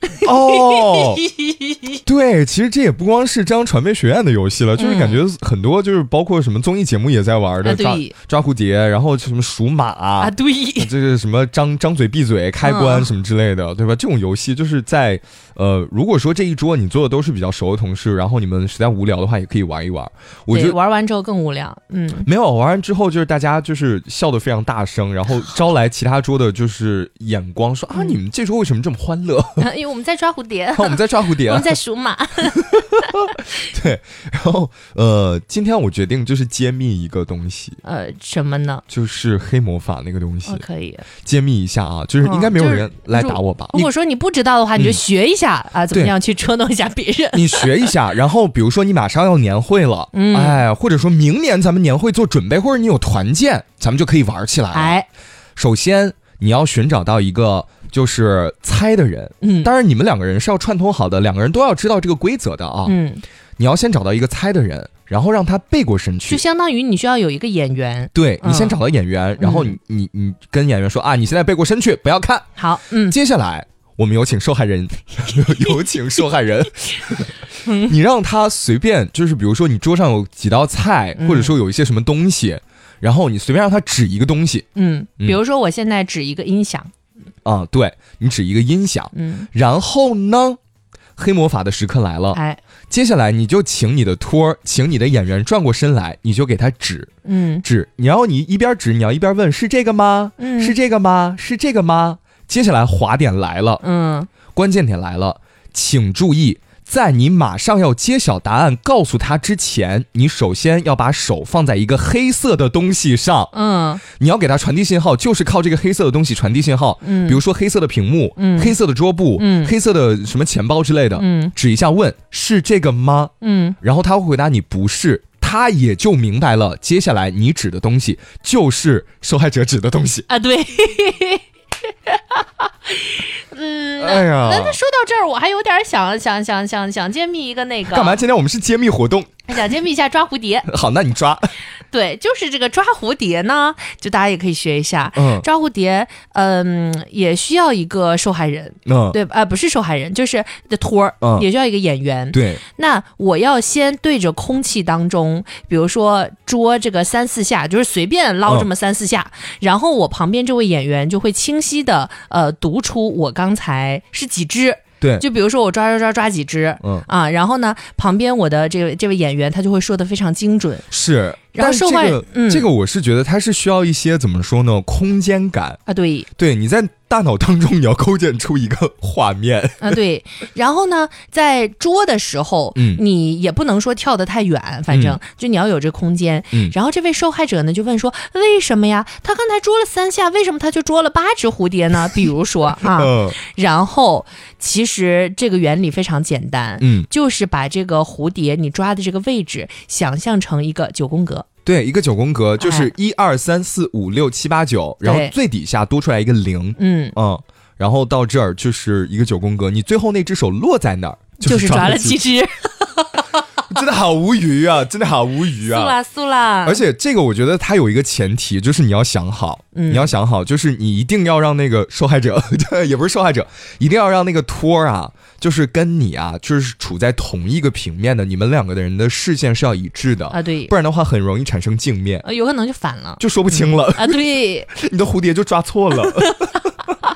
哦，对，其实这也不光是浙江传媒学院的游戏了，就是感觉很多，就是包括什么综艺节目也在玩的抓抓蝴蝶，然后什么数码啊，对，这是什么张张嘴闭嘴开关什么之类的，对吧？这种游戏就是在呃，如果说这一桌你坐的都是比较熟的同事，然后你们实在无聊的话，也可以玩一玩。我觉得玩完之后更无聊，嗯，没有玩完之后就是大家就是笑得非常大声，然后招来其他桌的就是眼光说啊，你们这桌为什么这么欢乐？因为我们在抓蝴蝶，我们在抓蝴蝶，我们在数码。对，然后呃，今天我决定就是揭秘一个东西，呃，什么呢？就是黑魔法那个东西，可以揭秘一下啊，就是应该没有人来打我吧？如果说你不知道的话，你就学一下啊，怎么样去捉弄一下别人？你学一下，然后比如说你马上要年会了，哎，或者说明年咱们年会做准备，或者你有团建，咱们就可以玩起来。哎，首先你要寻找到一个。就是猜的人，嗯，当然你们两个人是要串通好的，两个人都要知道这个规则的啊，嗯，你要先找到一个猜的人，然后让他背过身去，就相当于你需要有一个演员，对你先找到演员，然后你你你跟演员说啊，你现在背过身去，不要看。好，嗯，接下来我们有请受害人，有请受害人，你让他随便，就是比如说你桌上有几道菜，或者说有一些什么东西，然后你随便让他指一个东西，嗯，比如说我现在指一个音响。啊，对你指一个音响，嗯，然后呢，黑魔法的时刻来了，哎，接下来你就请你的托儿，请你的演员转过身来，你就给他指，嗯，指，你要你一边指，你要一边问是这个吗？嗯，是这个吗？是这个吗？接下来滑点来了，嗯，关键点来了，请注意。在你马上要揭晓答案告诉他之前，你首先要把手放在一个黑色的东西上，嗯，你要给他传递信号，就是靠这个黑色的东西传递信号，嗯，比如说黑色的屏幕，嗯，黑色的桌布，嗯，黑色的什么钱包之类的，嗯，指一下问是这个吗？嗯，然后他会回答你不是，他也就明白了，接下来你指的东西就是受害者指的东西。啊，对。嗯，哎呀，那说到这儿，我还有点想想想想想揭秘一个那个干嘛？今天我们是揭秘活动。想揭秘一下抓蝴蝶，好，那你抓。对，就是这个抓蝴蝶呢，就大家也可以学一下。嗯，抓蝴蝶，嗯，也需要一个受害人。嗯，对，呃，不是受害人，就是的托儿，也需要一个演员。对，那我要先对着空气当中，比如说捉这个三四下，就是随便捞这么三四下，然后我旁边这位演员就会清晰的呃读出我刚才是几只。对，就比如说我抓抓抓抓几只，嗯。啊，然后呢，旁边我的这位这位演员他就会说的非常精准，是。然后受害嗯，这个我是觉得他是需要一些怎么说呢，空间感。啊，对，对，你在大脑当中你要构建出一个画面。啊，对，然后呢，在捉的时候，嗯，你也不能说跳得太远，反正就你要有这空间，嗯，然后这位受害者呢就问说，为什么呀？他刚才捉了三下，为什么他就捉了八只蝴蝶呢？比如说 啊，然后其实这个原理非常简单，嗯，就是把这个蝴蝶你抓的这个位置想象成一个九宫格。对，一个九宫格就是一二三四五六七八九，然后最底下多出来一个零，嗯。嗯，然后到这儿就是一个九宫格，你最后那只手落在那儿，就是抓了七只。真的好无语啊！真的好无语啊！素啦素啦！而且这个我觉得它有一个前提，就是你要想好，你要想好，就是你一定要让那个受害者，也不是受害者，一定要让那个托儿啊，就是跟你啊，就是处在同一个平面的，你们两个的人的视线是要一致的啊，对，不然的话很容易产生镜面，有可能就反了，就说不清了啊，对，你的蝴蝶就抓错了。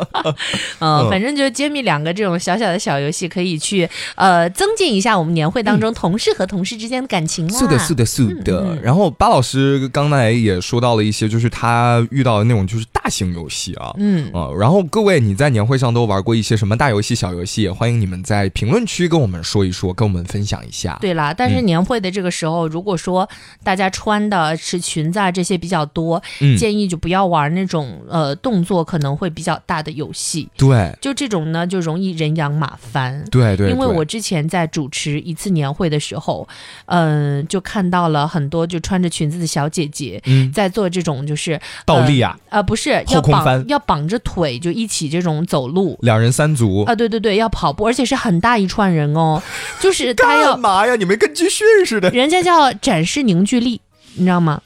嗯，反正就揭秘两个这种小小的小游戏，可以去呃增进一下我们年会当中同事和同事之间的感情。是的，是的，是的。然后巴老师刚才也说到了一些，就是他遇到的那种就是大型游戏啊，嗯啊。然后各位你在年会上都玩过一些什么大游戏、小游戏？也欢迎你们在评论区跟我们说一说，跟我们分享一下。对啦，但是年会的这个时候，如果说大家穿的是裙子啊这些比较多，建议就不要玩那种呃动作可能会比较大的游戏。对，就这种呢，就容易人仰马翻。对对，因为我之前在主持一次年会的时候，嗯，就看到了很多就穿着裙子的小姐姐，嗯，在做这种就是倒立啊，啊不是要绑要绑着腿就一起这种走路，两人三足啊，对对对，要跑步，而且是很大一串人哦，就是 他要干嘛呀？你们跟军训似的，人家叫展示凝聚力。你知道吗？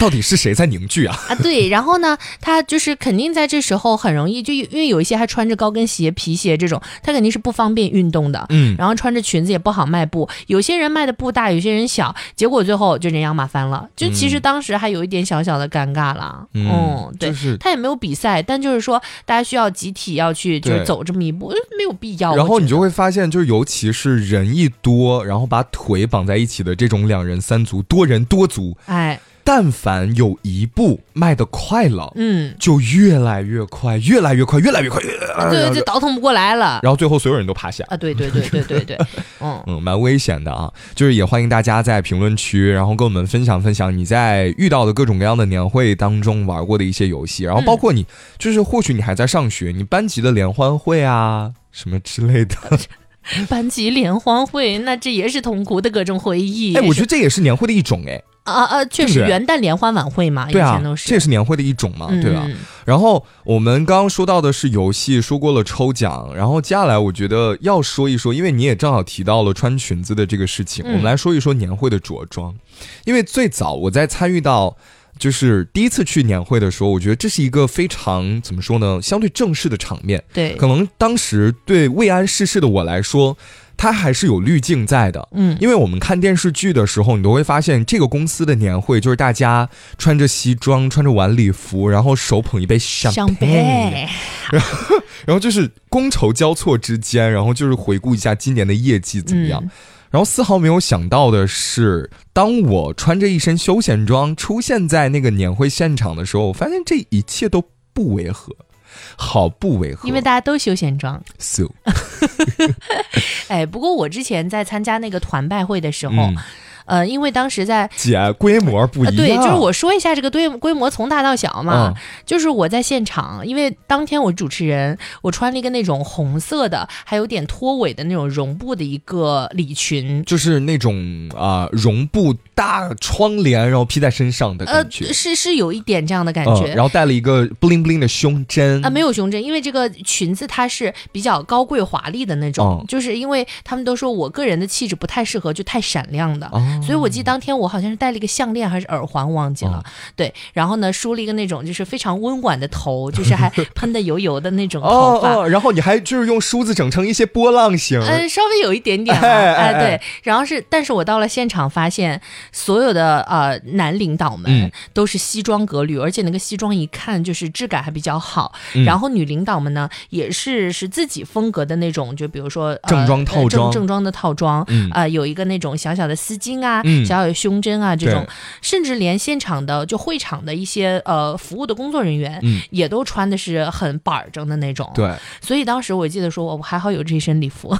到底是谁在凝聚啊？啊，对，然后呢，他就是肯定在这时候很容易，就因为有一些还穿着高跟鞋、皮鞋这种，他肯定是不方便运动的。嗯，然后穿着裙子也不好迈步。有些人迈的步大，有些人小，结果最后就人仰马翻了。就其实当时还有一点小小的尴尬了。嗯，对，他也没有比赛，但就是说大家需要集体要去就是走这么一步，没有必要。然后你就会发现，就是尤其是人一多，然后把腿绑在一起的这种两人三。足多人多足，哎，但凡有一步迈得快了，嗯，就越来越快，越来越快，越来越快，对，就倒腾不过来了。然后最后所有人都趴下啊！对对对对对对，嗯嗯，蛮危险的啊！就是也欢迎大家在评论区，然后跟我们分享分享你在遇到的各种各样的年会当中玩过的一些游戏，然后包括你就是或许你还在上学，你班级的联欢会啊什么之类的。班级联欢会，那这也是痛苦的各种回忆。哎，我觉得这也是年会的一种，哎。啊啊，确实，元旦联欢晚会嘛，对啊，都是，这也是年会的一种嘛，对吧？然后我们刚刚说到的是游戏，说过了抽奖，然后接下来我觉得要说一说，因为你也正好提到了穿裙子的这个事情，我们来说一说年会的着装，因为最早我在参与到。就是第一次去年会的时候，我觉得这是一个非常怎么说呢，相对正式的场面。对，可能当时对未谙世事的我来说，它还是有滤镜在的。嗯，因为我们看电视剧的时候，你都会发现这个公司的年会就是大家穿着西装，穿着晚礼服，然后手捧一杯香槟，然后然后就是觥筹交错之间，然后就是回顾一下今年的业绩怎么样。然后丝毫没有想到的是，当我穿着一身休闲装出现在那个年会现场的时候，我发现这一切都不违和，好不违和，因为大家都休闲装。So，哎，不过我之前在参加那个团拜会的时候。呃，因为当时在姐规模不一样，对，就是我说一下这个规规模从大到小嘛，就是我在现场，因为当天我主持人，我穿了一个那种红色的，还有点拖尾的那种绒布的一个礼裙，就是那种啊绒布大窗帘，然后披在身上的感觉，是是有一点这样的感觉，然后带了一个 bling bling 的胸针啊，没有胸针，因为这个裙子它是比较高贵华丽的那种，就是因为他们都说我个人的气质不太适合就太闪亮的。所以我记得当天我好像是戴了一个项链还是耳环，忘记了。对，然后呢梳了一个那种就是非常温婉的头，就是还喷的油油的那种头发。然后你还就是用梳子整成一些波浪形，嗯，稍微有一点点。哎，对。然后是，但是我到了现场发现，所有的呃男领导们都是西装革履，而且那个西装一看就是质感还比较好。然后女领导们呢也是是自己风格的那种，就比如说正装套装，正装的套装，啊，有一个那种小小的丝巾啊。啊，小小的胸针啊，这种，甚至连现场的就会场的一些呃服务的工作人员，也都穿的是很板正的那种。对，所以当时我记得说，我还好有这一身礼服，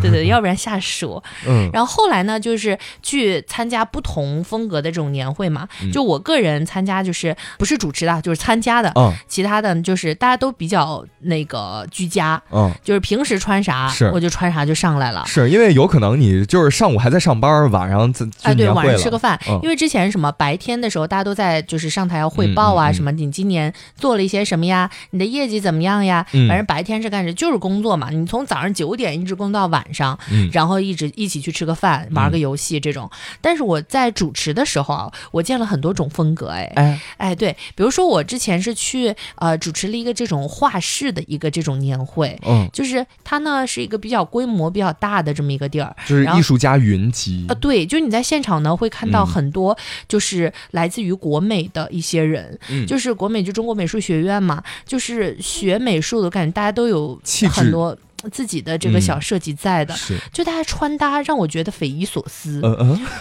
对 对，要不然吓死我。嗯。然后后来呢，就是去参加不同风格的这种年会嘛。就我个人参加，就是不是主持的，就是参加的。嗯。其他的就是大家都比较那个居家。嗯。就是平时穿啥，我就穿啥就上来了。是因为有可能你就是上午还在上班，晚上。哎，对，晚上吃个饭，因为之前什么白天的时候，大家都在就是上台要汇报啊，什么你今年做了一些什么呀，你的业绩怎么样呀？反正白天是干着就是工作嘛，你从早上九点一直工作到晚上，然后一直一起去吃个饭，玩个游戏这种。但是我在主持的时候啊，我见了很多种风格，哎哎哎，对，比如说我之前是去呃主持了一个这种画室的一个这种年会，嗯，就是它呢是一个比较规模比较大的这么一个地儿，就是艺术家云集啊，对，就。你在现场呢，会看到很多就是来自于国美的一些人，就是国美就中国美术学院嘛，就是学美术的感觉，大家都有很多。自己的这个小设计在的，就大家穿搭让我觉得匪夷所思。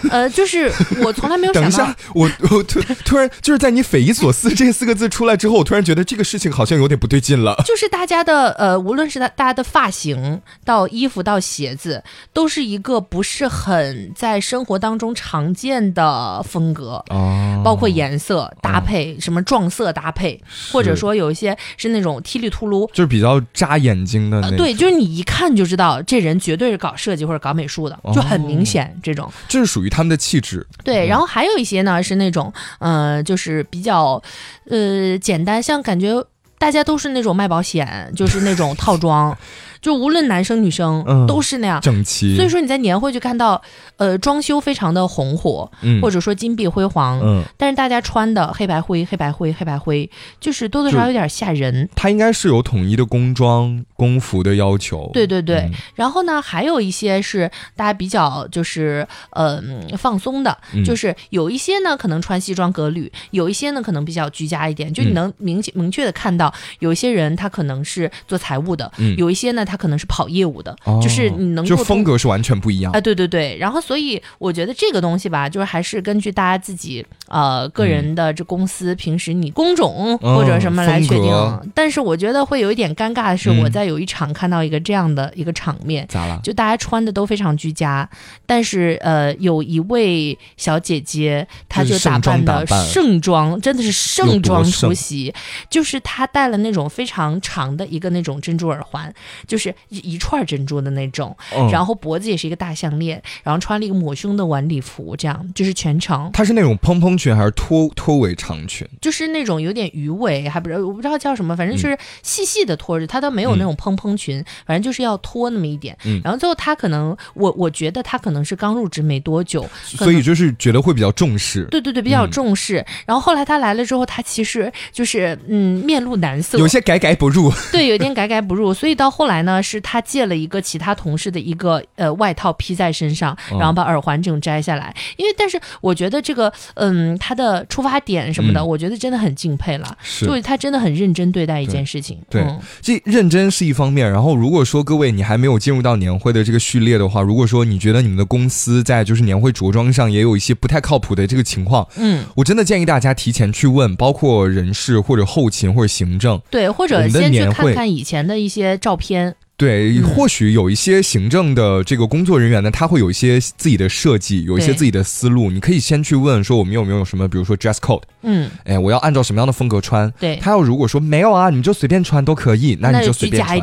呃，就是我从来没有 想到，我我突突然就是在你匪夷所思 这四个字出来之后，我突然觉得这个事情好像有点不对劲了。就是大家的呃，无论是大大家的发型到衣服到鞋子，都是一个不是很在生活当中常见的风格。哦，包括颜色搭配，什么撞色搭配，或者说有一些是那种踢里秃噜，就是比较扎眼睛的那对，就是。你一看就知道，这人绝对是搞设计或者搞美术的，就很明显这种。这是属于他们的气质。对，然后还有一些呢是那种，呃，就是比较，呃，简单，像感觉大家都是那种卖保险，就是那种套装。就无论男生女生都是那样。整齐，所以说你在年会就看到，呃，装修非常的红火，或者说金碧辉煌，嗯，但是大家穿的黑白灰、黑白灰、黑白灰，就是多多少少有点吓人。它应该是有统一的工装、工服的要求。对对对，然后呢，还有一些是大家比较就是呃放松的，就是有一些呢可能穿西装革履，有一些呢可能比较居家一点，就你能明明确的看到，有一些人他可能是做财务的，有一些呢。他可能是跑业务的，就是你能就风格是完全不一样啊！对对对，然后所以我觉得这个东西吧，就是还是根据大家自己呃个人的这公司平时你工种或者什么来确定。但是我觉得会有一点尴尬的是，我在有一场看到一个这样的一个场面，咋了？就大家穿的都非常居家，但是呃有一位小姐姐，她就打扮的盛装，真的是盛装出席，就是她戴了那种非常长的一个那种珍珠耳环，就是。是一串珍珠的那种，然后脖子也是一个大项链，然后穿了一个抹胸的晚礼服，这样就是全程。它是那种蓬蓬裙还是拖拖尾长裙？就是那种有点鱼尾，还不知道我不知道叫什么，反正就是细细的拖着，它都没有那种蓬蓬裙，反正就是要拖那么一点。然后最后他可能，我我觉得他可能是刚入职没多久，所以就是觉得会比较重视。对对对，比较重视。然后后来他来了之后，他其实就是嗯面露难色，有些改改不入。对，有点改改不入。所以到后来呢？呢，是他借了一个其他同事的一个呃外套披在身上，然后把耳环这种摘下来。因为但是我觉得这个嗯他的出发点什么的，我觉得真的很敬佩了，就他真的很认真对待一件事情。对，这认真是一方面。然后如果说各位你还没有进入到年会的这个序列的话，如果说你觉得你们的公司在就是年会着装上也有一些不太靠谱的这个情况，嗯，我真的建议大家提前去问，包括人事或者后勤或者行政，对，或者先去看看以前的一些照片。对，或许有一些行政的这个工作人员呢，他会有一些自己的设计，有一些自己的思路。你可以先去问说，我们有没有什么，比如说 dress code，嗯，哎，我要按照什么样的风格穿？对，他要如果说没有啊，你就随便穿都可以，那你就随便穿，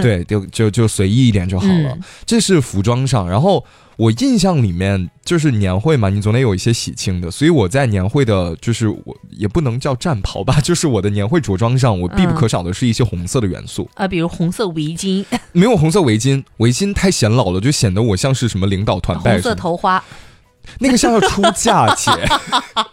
对，就就就随意一点就好了。这是服装上，然后。我印象里面就是年会嘛，你总得有一些喜庆的，所以我在年会的，就是我也不能叫战袍吧，就是我的年会着装上，我必不可少的是一些红色的元素啊，比如红色围巾，没有红色围巾，围巾太显老了，就显得我像是什么领导团拜。红色头花，那个像要出嫁姐，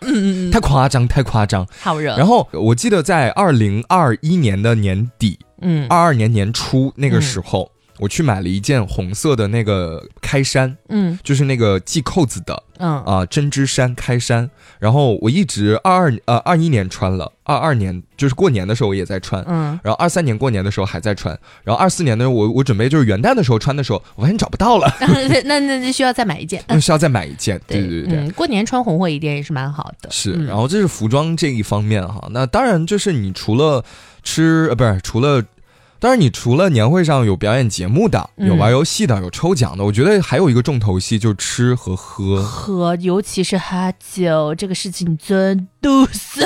嗯嗯，太夸张，太夸张，好热。然后我记得在二零二一年的年底，嗯，二二年年初那个时候。我去买了一件红色的那个开衫，嗯，就是那个系扣子的，嗯啊针织衫开衫。然后我一直二二呃二一年穿了，二二年就是过年的时候我也在穿，嗯，然后二三年过年的时候还在穿，然后二四年的时候我我准备就是元旦的时候穿的时候，我发现找不到了，那那那需要再买一件，那 需要再买一件，对对对对，过年穿红火一点也是蛮好的，是。然后这是服装这一方面哈，那当然就是你除了吃呃不是除了。当然，你除了年会上有表演节目的，有玩游戏的，有抽奖的，我觉得还有一个重头戏就是吃和喝。喝，尤其是喝酒，这个事情真毒死。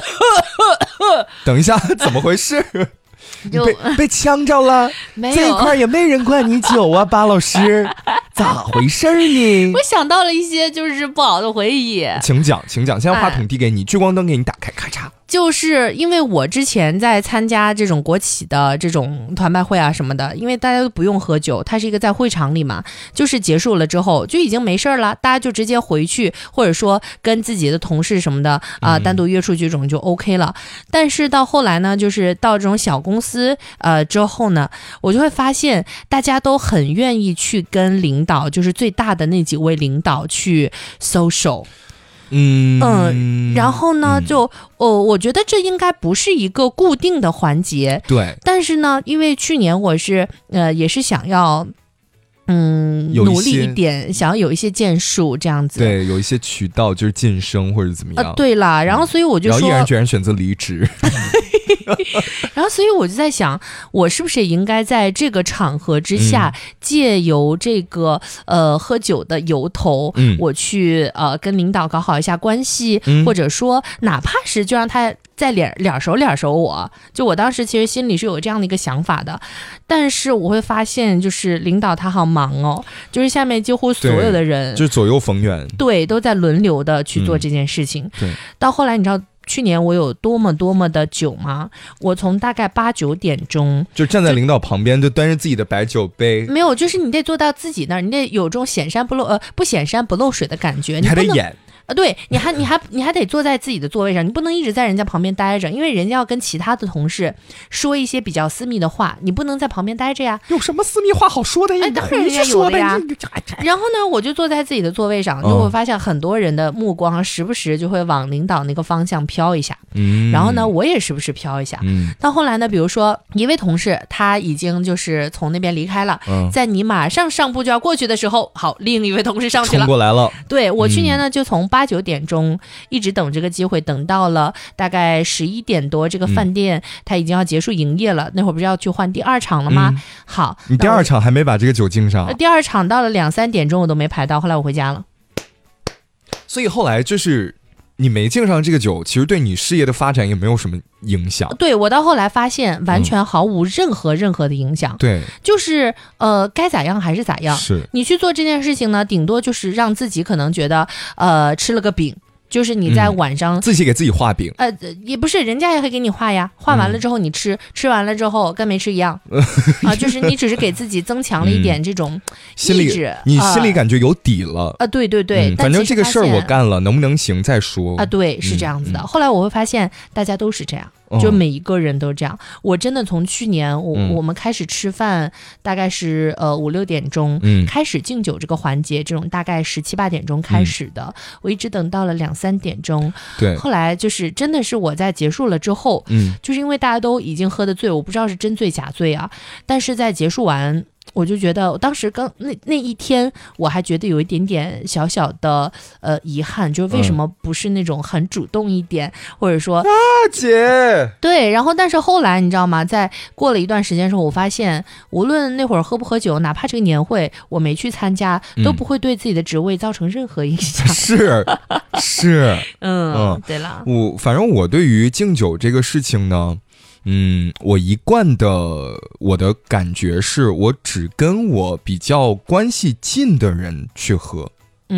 等一下，怎么回事？被被呛着了？这一块也没人灌你酒啊，巴老师，咋回事呢？我想到了一些就是不好的回忆。请讲，请讲，先把话筒递给你，聚光灯给你打开，咔嚓。就是因为我之前在参加这种国企的这种团拜会啊什么的，因为大家都不用喝酒，它是一个在会场里嘛，就是结束了之后就已经没事儿了，大家就直接回去，或者说跟自己的同事什么的啊单独约出去这种就 OK 了。但是到后来呢，就是到这种小公司呃之后呢，我就会发现大家都很愿意去跟领导，就是最大的那几位领导去 social。嗯嗯，然后呢，就哦，我觉得这应该不是一个固定的环节。对。但是呢，因为去年我是呃，也是想要嗯努力一点，想要有一些建树这样子。对，有一些渠道就是晋升或者怎么样。对了，然后所以我就说，毅然决然选择离职。然后，所以我就在想，我是不是也应该在这个场合之下，借由这个呃喝酒的由头，我去呃跟领导搞好一下关系，或者说哪怕是就让他在脸脸熟脸熟，我就我当时其实心里是有这样的一个想法的，但是我会发现，就是领导他好忙哦，就是下面几乎所有的人，就是左右逢源，对，都在轮流的去做这件事情。对，到后来你知道。去年我有多么多么的久吗？我从大概八九点钟就站在领导旁边，就端着自己的白酒杯。没有，就是你得坐到自己那儿，你得有这种显山不露呃不显山不露水的感觉，你还得演。啊，对，你还你还你还得坐在自己的座位上，你不能一直在人家旁边待着，因为人家要跟其他的同事说一些比较私密的话，你不能在旁边待着呀。有什么私密话好说的呀？哎，当然人家有的呀。然后呢，我就坐在自己的座位上，就会发现很多人的目光时不时就会往领导那个方向飘一下。嗯。然后呢，我也时不时飘一下。嗯。到后来呢，比如说一位同事他已经就是从那边离开了，在你马上上步就要过去的时候，好，另一位同事上去了，冲过来了。对我去年呢，就从八。八九点钟一直等这个机会，等到了大概十一点多，这个饭店他已经要结束营业了。那会儿不是要去换第二场了吗？好，你第二场还没把这个酒敬上。第二场到了两三点钟，我都没排到。后来我回家了。所以后来就是。你没敬上这个酒，其实对你事业的发展也没有什么影响。对我到后来发现，完全毫无任何任何的影响。对，就是呃，该咋样还是咋样。是你去做这件事情呢，顶多就是让自己可能觉得呃吃了个饼。就是你在晚上自己给自己画饼，呃，也不是，人家也会给你画呀。画完了之后你吃，吃完了之后跟没吃一样 啊。就是你只是给自己增强了一点这种意志，你心里感觉有底了啊。对对对，反正这个事儿我干了，能不能行再说啊。对，是这样子的。后来我会发现大家都是这样。就每一个人都这样。我真的从去年我我们开始吃饭，大概是呃五六点钟开始敬酒这个环节，这种大概十七八点钟开始的，我一直等到了两三点钟。对，后来就是真的是我在结束了之后，嗯，就是因为大家都已经喝的醉，我不知道是真醉假醉啊，但是在结束完。我就觉得，我当时刚那那一天，我还觉得有一点点小小的呃遗憾，就是为什么不是那种很主动一点，或者说大姐对，然后但是后来你知道吗？在过了一段时间之后，我发现无论那会儿喝不喝酒，哪怕这个年会我没去参加，都不会对自己的职位造成任何影响。是是，嗯，对了，我反正我对于敬酒这个事情呢。嗯，我一贯的我的感觉是我只跟我比较关系近的人去喝，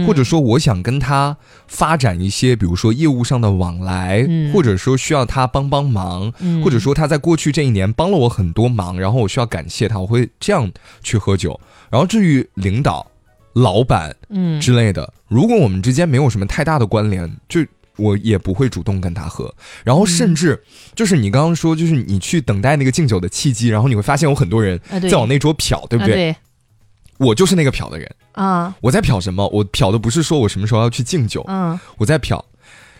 或者说我想跟他发展一些，比如说业务上的往来，或者说需要他帮帮忙，或者说他在过去这一年帮了我很多忙，然后我需要感谢他，我会这样去喝酒。然后至于领导、老板，嗯之类的，如果我们之间没有什么太大的关联，就。我也不会主动跟他喝，然后甚至就是你刚刚说，就是你去等待那个敬酒的契机，然后你会发现有很多人在往那桌瞟，对不对？我就是那个瞟的人啊！我在瞟什么？我瞟的不是说我什么时候要去敬酒，嗯，我在瞟，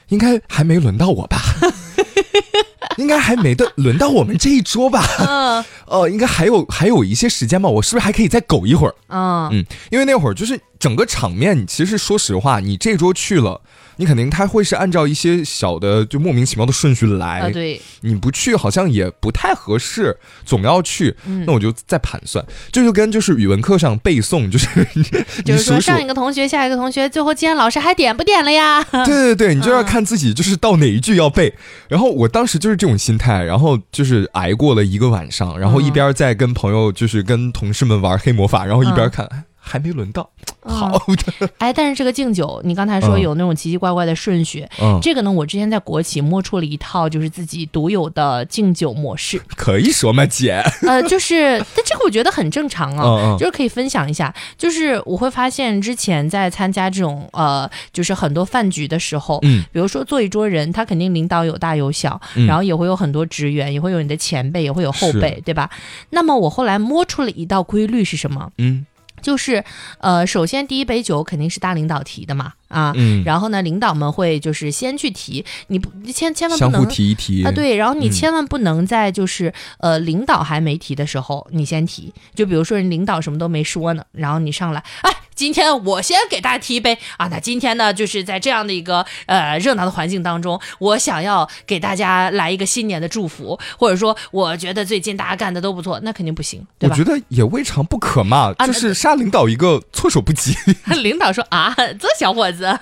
应该还没轮到我吧？应该还没的轮到我们这一桌吧？嗯，哦，应该还有还有一些时间吧？我是不是还可以再苟一会儿？嗯嗯，因为那会儿就是整个场面，其实说实话，你这桌去了。你肯定他会是按照一些小的就莫名其妙的顺序来，对，你不去好像也不太合适，总要去，那我就再盘算，这就跟就是语文课上背诵，就是 就是说上一个同学下一个同学，最后今天老师还点不点了呀？对对对，你就要看自己就是到哪一句要背，然后我当时就是这种心态，然后就是挨过了一个晚上，然后一边在跟朋友就是跟同事们玩黑魔法，然后一边看。还没轮到，好的。哎，但是这个敬酒，你刚才说有那种奇奇怪怪的顺序，嗯，这个呢，我之前在国企摸出了一套，就是自己独有的敬酒模式。可以说吗，姐？呃，就是，但这个我觉得很正常啊，就是可以分享一下。就是我会发现，之前在参加这种呃，就是很多饭局的时候，嗯，比如说坐一桌人，他肯定领导有大有小，然后也会有很多职员，也会有你的前辈，也会有后辈，对吧？那么我后来摸出了一道规律是什么？嗯。就是，呃，首先第一杯酒肯定是大领导提的嘛。啊，然后呢，领导们会就是先去提，你不千千万不能提一提啊，对，然后你千万不能在就是呃领导还没提的时候你先提，就比如说人领导什么都没说呢，然后你上来，哎，今天我先给大家提一杯啊，那今天呢就是在这样的一个呃热闹的环境当中，我想要给大家来一个新年的祝福，或者说我觉得最近大家干的都不错，那肯定不行，对吧？我觉得也未尝不可嘛，就是杀领导一个措手不及。领导说啊，这小伙子。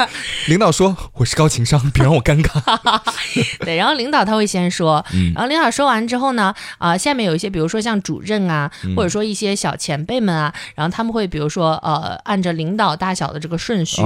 领导说我是高情商，别让我尴尬。对，然后领导他会先说，然后领导说完之后呢，啊，下面有一些，比如说像主任啊，或者说一些小前辈们啊，然后他们会比如说呃，按着领导大小的这个顺序，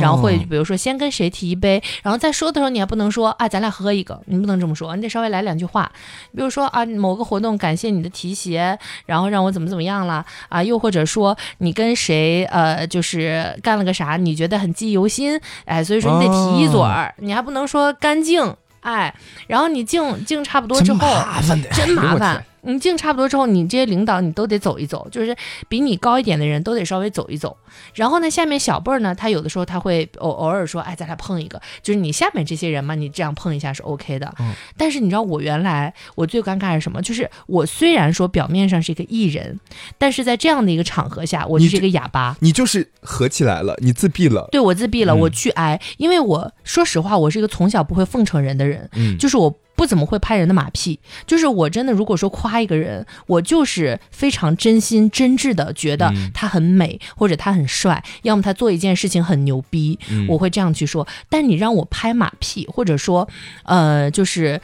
然后会比如说先跟谁提一杯，然后再说的时候你还不能说啊，咱俩喝一个，你不能这么说，你得稍微来两句话，比如说啊，某个活动感谢你的提携，然后让我怎么怎么样了啊，又或者说你跟谁呃，就是干了个啥，你觉得很记忆犹新。心，哎，所以说你得提一嘴儿，你还不能说干净，哎，然后你敬敬差不多之后，真麻烦的，真麻烦。你进差不多之后，你这些领导你都得走一走，就是比你高一点的人都得稍微走一走。然后呢，下面小辈儿呢，他有的时候他会偶偶尔说，哎，咱俩碰一个，就是你下面这些人嘛，你这样碰一下是 OK 的。嗯。但是你知道我原来我最尴尬是什么？就是我虽然说表面上是一个艺人，但是在这样的一个场合下，我就是一个哑巴。你就是合起来了，你自闭了。对，我自闭了，我巨挨，因为我说实话，我是一个从小不会奉承人的人，嗯，就是我。不怎么会拍人的马屁，就是我真的，如果说夸一个人，我就是非常真心真挚的觉得他很美，或者他很帅，要么他做一件事情很牛逼，我会这样去说。但你让我拍马屁，或者说，呃，就是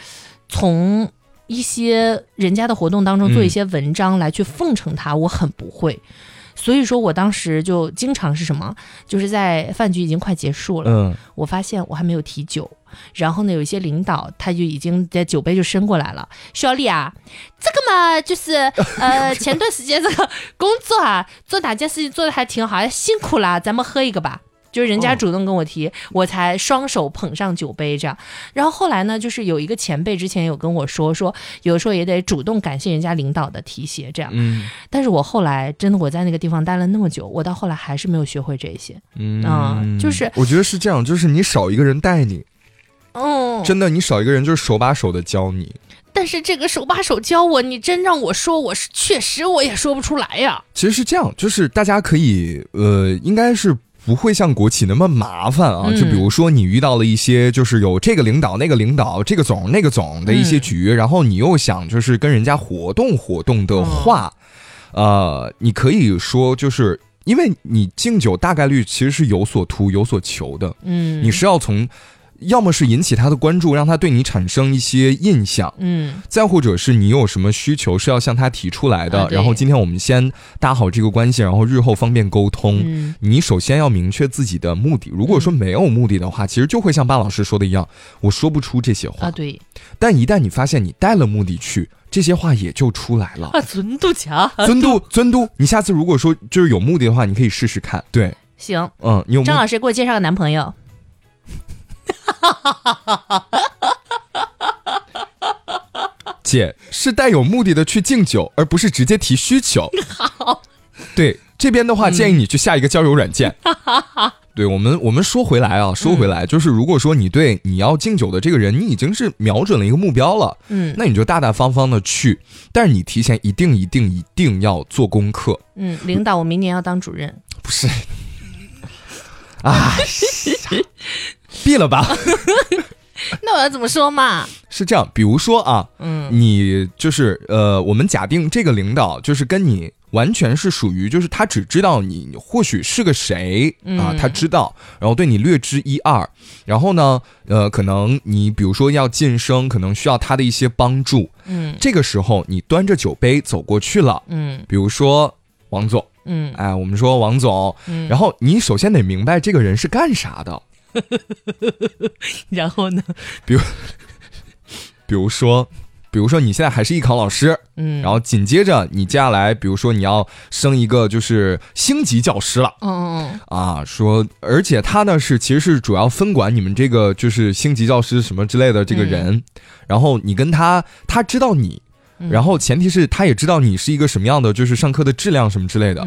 从一些人家的活动当中做一些文章来去奉承他，我很不会。所以说我当时就经常是什么，就是在饭局已经快结束了，嗯，我发现我还没有提酒，然后呢，有一些领导他就已经在酒杯就伸过来了，小李啊，这个嘛 就是呃前段时间这个工作啊，做哪件事情做的还挺好，辛苦了，咱们喝一个吧。就是人家主动跟我提，我才双手捧上酒杯这样。然后后来呢，就是有一个前辈之前有跟我说，说有时候也得主动感谢人家领导的提携这样。嗯。但是我后来真的我在那个地方待了那么久，我到后来还是没有学会这些。嗯。就是我觉得是这样，就是你少一个人带你，嗯，真的你少一个人就是手把手的教你。但是这个手把手教我，你真让我说，我是确实我也说不出来呀。其实是这样，就是大家可以，呃，应该是不会像国企那么麻烦啊。就比如说你遇到了一些，就是有这个领导、那个领导、这个总、那个总的一些局，然后你又想就是跟人家活动活动的话，呃，你可以说就是因为你敬酒大概率其实是有所图、有所求的。嗯，你是要从。要么是引起他的关注，让他对你产生一些印象，嗯，再或者是你有什么需求是要向他提出来的，然后今天我们先搭好这个关系，然后日后方便沟通。嗯你首先要明确自己的目的。如果说没有目的的话，其实就会像巴老师说的一样，我说不出这些话啊。对，但一旦你发现你带了目的去，这些话也就出来了。啊，尊度强，尊度尊度，你下次如果说就是有目的的话，你可以试试看。对，行，嗯，你有张老师给我介绍个男朋友。姐是带有目的的去敬酒，而不是直接提需求。好，对这边的话，建议你去下一个交友软件。对我们，我们说回来啊，说回来，就是如果说你对你要敬酒的这个人，你已经是瞄准了一个目标了，嗯，那你就大大方方的去，但是你提前一定一定一定要做功课。嗯，领导，我明年要当主任。不是。啊，毙了吧。那我要怎么说嘛？是这样，比如说啊，嗯，你就是呃，我们假定这个领导就是跟你完全是属于，就是他只知道你或许是个谁啊，他知道，然后对你略知一二，然后呢，呃，可能你比如说要晋升，可能需要他的一些帮助，嗯，这个时候你端着酒杯走过去了，嗯，比如说王总。嗯，哎，我们说王总，嗯。然后你首先得明白这个人是干啥的，然后呢，比如，比如说，比如说你现在还是艺考老师，嗯，然后紧接着你接下来，比如说你要升一个就是星级教师了，嗯嗯啊，说，而且他呢是其实是主要分管你们这个就是星级教师什么之类的这个人，然后你跟他，他知道你。然后前提是他也知道你是一个什么样的，就是上课的质量什么之类的。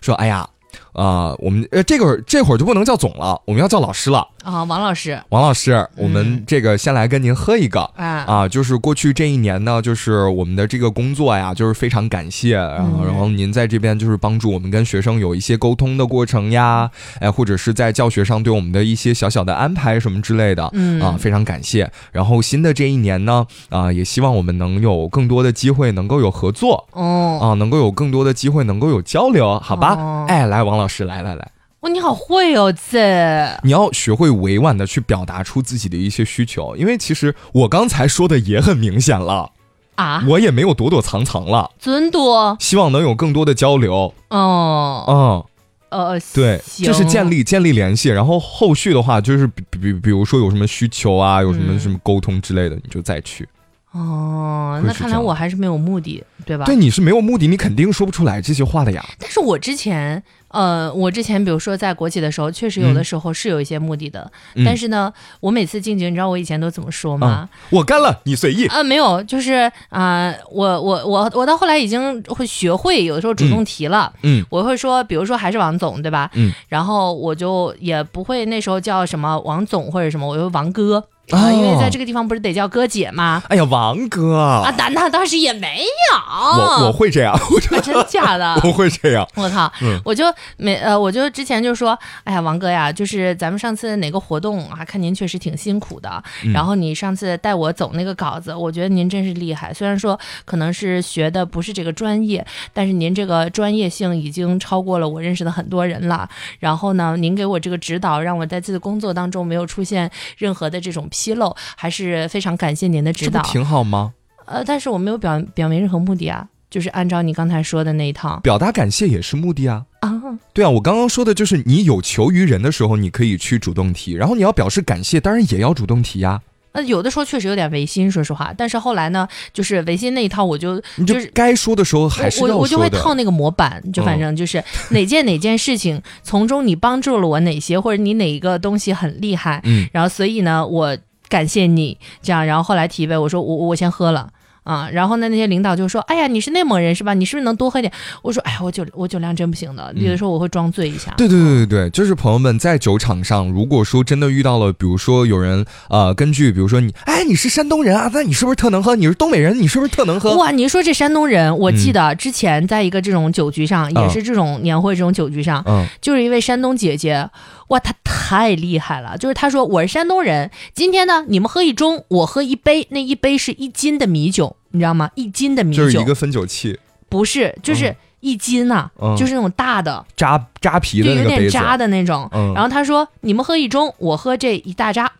说，哎呀。啊，我们呃，这会儿这会儿就不能叫总了，我们要叫老师了啊，王老师，王老师，我们这个先来跟您喝一个。啊。啊，就是过去这一年呢，就是我们的这个工作呀，就是非常感谢，然后然后您在这边就是帮助我们跟学生有一些沟通的过程呀，哎，或者是在教学上对我们的一些小小的安排什么之类的，嗯。啊，非常感谢。然后新的这一年呢，啊，也希望我们能有更多的机会能够有合作哦。啊，能够有更多的机会能够有交流，好吧？哎，来王老。老师，来来来，哇，你好会哦，这你要学会委婉的去表达出自己的一些需求，因为其实我刚才说的也很明显了。啊，我也没有躲躲藏藏了，真多，希望能有更多的交流。哦，嗯，呃，对，就是建立建立联系，然后后续的话就是比比比如说有什么需求啊，有什么什么沟通之类的，你就再去。哦，那看来我还是没有目的，对吧？对，你是没有目的，你肯定说不出来这些话的呀。但是我之前，呃，我之前比如说在国企的时候，确实有的时候是有一些目的的。但是呢，我每次进去，你知道我以前都怎么说吗？我干了，你随意。啊，没有，就是啊，我我我我到后来已经会学会，有的时候主动提了。嗯，我会说，比如说还是王总，对吧？嗯，然后我就也不会那时候叫什么王总或者什么，我就王哥。啊，因为在这个地方不是得叫哥姐吗？哎呀，王哥啊，那那当时也没有，我我会这样，我真假的，我会这样。我靠，我就没呃，我就之前就说，哎呀，王哥呀，就是咱们上次哪个活动啊，看您确实挺辛苦的，然后你上次带我走那个稿子，我觉得您真是厉害。虽然说可能是学的不是这个专业，但是您这个专业性已经超过了我认识的很多人了。然后呢，您给我这个指导，让我在自己的工作当中没有出现任何的这种。纰漏还是非常感谢您的指导，挺好吗？呃，但是我没有表表明任何目的啊，就是按照你刚才说的那一套，表达感谢也是目的啊。啊，对啊，我刚刚说的就是你有求于人的时候，你可以去主动提，然后你要表示感谢，当然也要主动提呀。呃，有的时候确实有点违心，说实话。但是后来呢，就是违心那一套，我就就是该说的时候还是我我就会套那个模板，就反正就是哪件哪件事情，从中你帮助了我哪些，或者你哪一个东西很厉害，嗯，然后所以呢，我感谢你这样。然后后来提呗，我说我我先喝了。啊，然后呢，那些领导就说：“哎呀，你是内蒙人是吧？你是不是能多喝点？”我说：“哎呀，我酒我酒量真不行的，有的时候我会装醉一下。”对对对对对，就是朋友们在酒场上，如果说真的遇到了，比如说有人呃，根据比如说你，哎，你是山东人啊，那你是不是特能喝？你是东北人，你是不是特能喝？哇，你说这山东人，我记得之前在一个这种酒局上，也是这种年会这种酒局上，嗯，就是一位山东姐姐。哇，他太厉害了！就是他说我是山东人，今天呢，你们喝一盅，我喝一杯，那一杯是一斤的米酒，你知道吗？一斤的米酒就是一个分酒器，不是，就是一斤呐，就是那种大的扎扎啤的有点扎的那种。然后他说你们喝一盅，我喝这一大扎。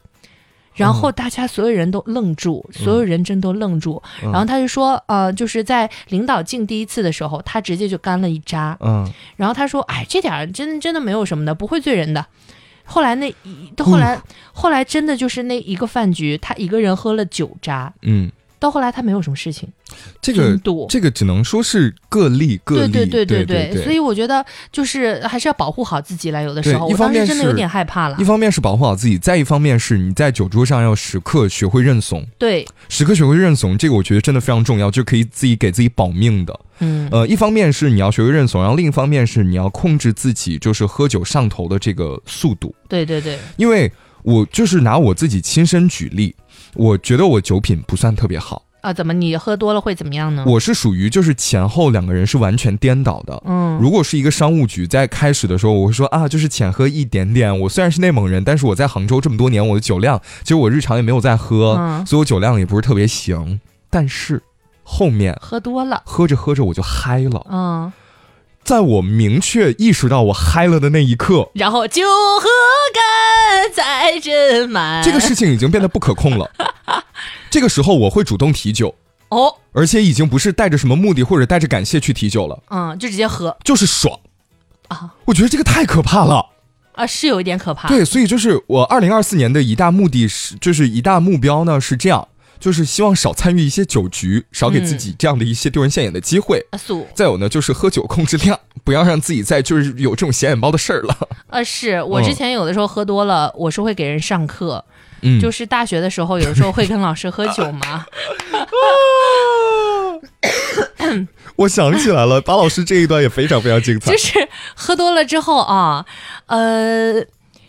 然后大家所有人都愣住，所有人真都愣住。然后他就说，呃，就是在领导敬第一次的时候，他直接就干了一扎。嗯。然后他说，哎，这点真真的没有什么的，不会醉人的。后来那到后来，后来真的就是那一个饭局，他一个人喝了九扎。嗯。到后来他没有什么事情，这个这个只能说是个例个例，对对对对对，所以我觉得就是还是要保护好自己了。有的时候，一方面真的有点害怕了。一方面是保护好自己，再一方面是你在酒桌上要时刻学会认怂。对，时刻学会认怂，这个我觉得真的非常重要，就可以自己给自己保命的。嗯，呃，一方面是你要学会认怂，然后另一方面是你要控制自己，就是喝酒上头的这个速度。对对对，因为我就是拿我自己亲身举例，我觉得我酒品不算特别好。啊，怎么你喝多了会怎么样呢？我是属于就是前后两个人是完全颠倒的。嗯，如果是一个商务局，在开始的时候，我会说啊，就是浅喝一点点。我虽然是内蒙人，但是我在杭州这么多年，我的酒量其实我日常也没有在喝，所以我酒量也不是特别行。但是后面喝多了，喝着喝着我就嗨了。嗯，在我明确意识到我嗨了的那一刻，然后酒喝干再斟满，这个事情已经变得不可控了。这个时候我会主动提酒哦，而且已经不是带着什么目的或者带着感谢去提酒了，嗯，就直接喝，就是爽。啊！我觉得这个太可怕了。啊，是有一点可怕。对，所以就是我二零二四年的一大目的是，就是一大目标呢是这样，就是希望少参与一些酒局，少给自己这样的一些丢人现眼的机会。啊，再有呢，就是喝酒控制量，不要让自己再就是有这种显眼包的事儿了。啊，是我之前有的时候喝多了，我是会给人上课。就是大学的时候，有的时候会跟老师喝酒嘛。我想起来了，巴老师这一段也非常非常精彩。就是喝多了之后啊，呃，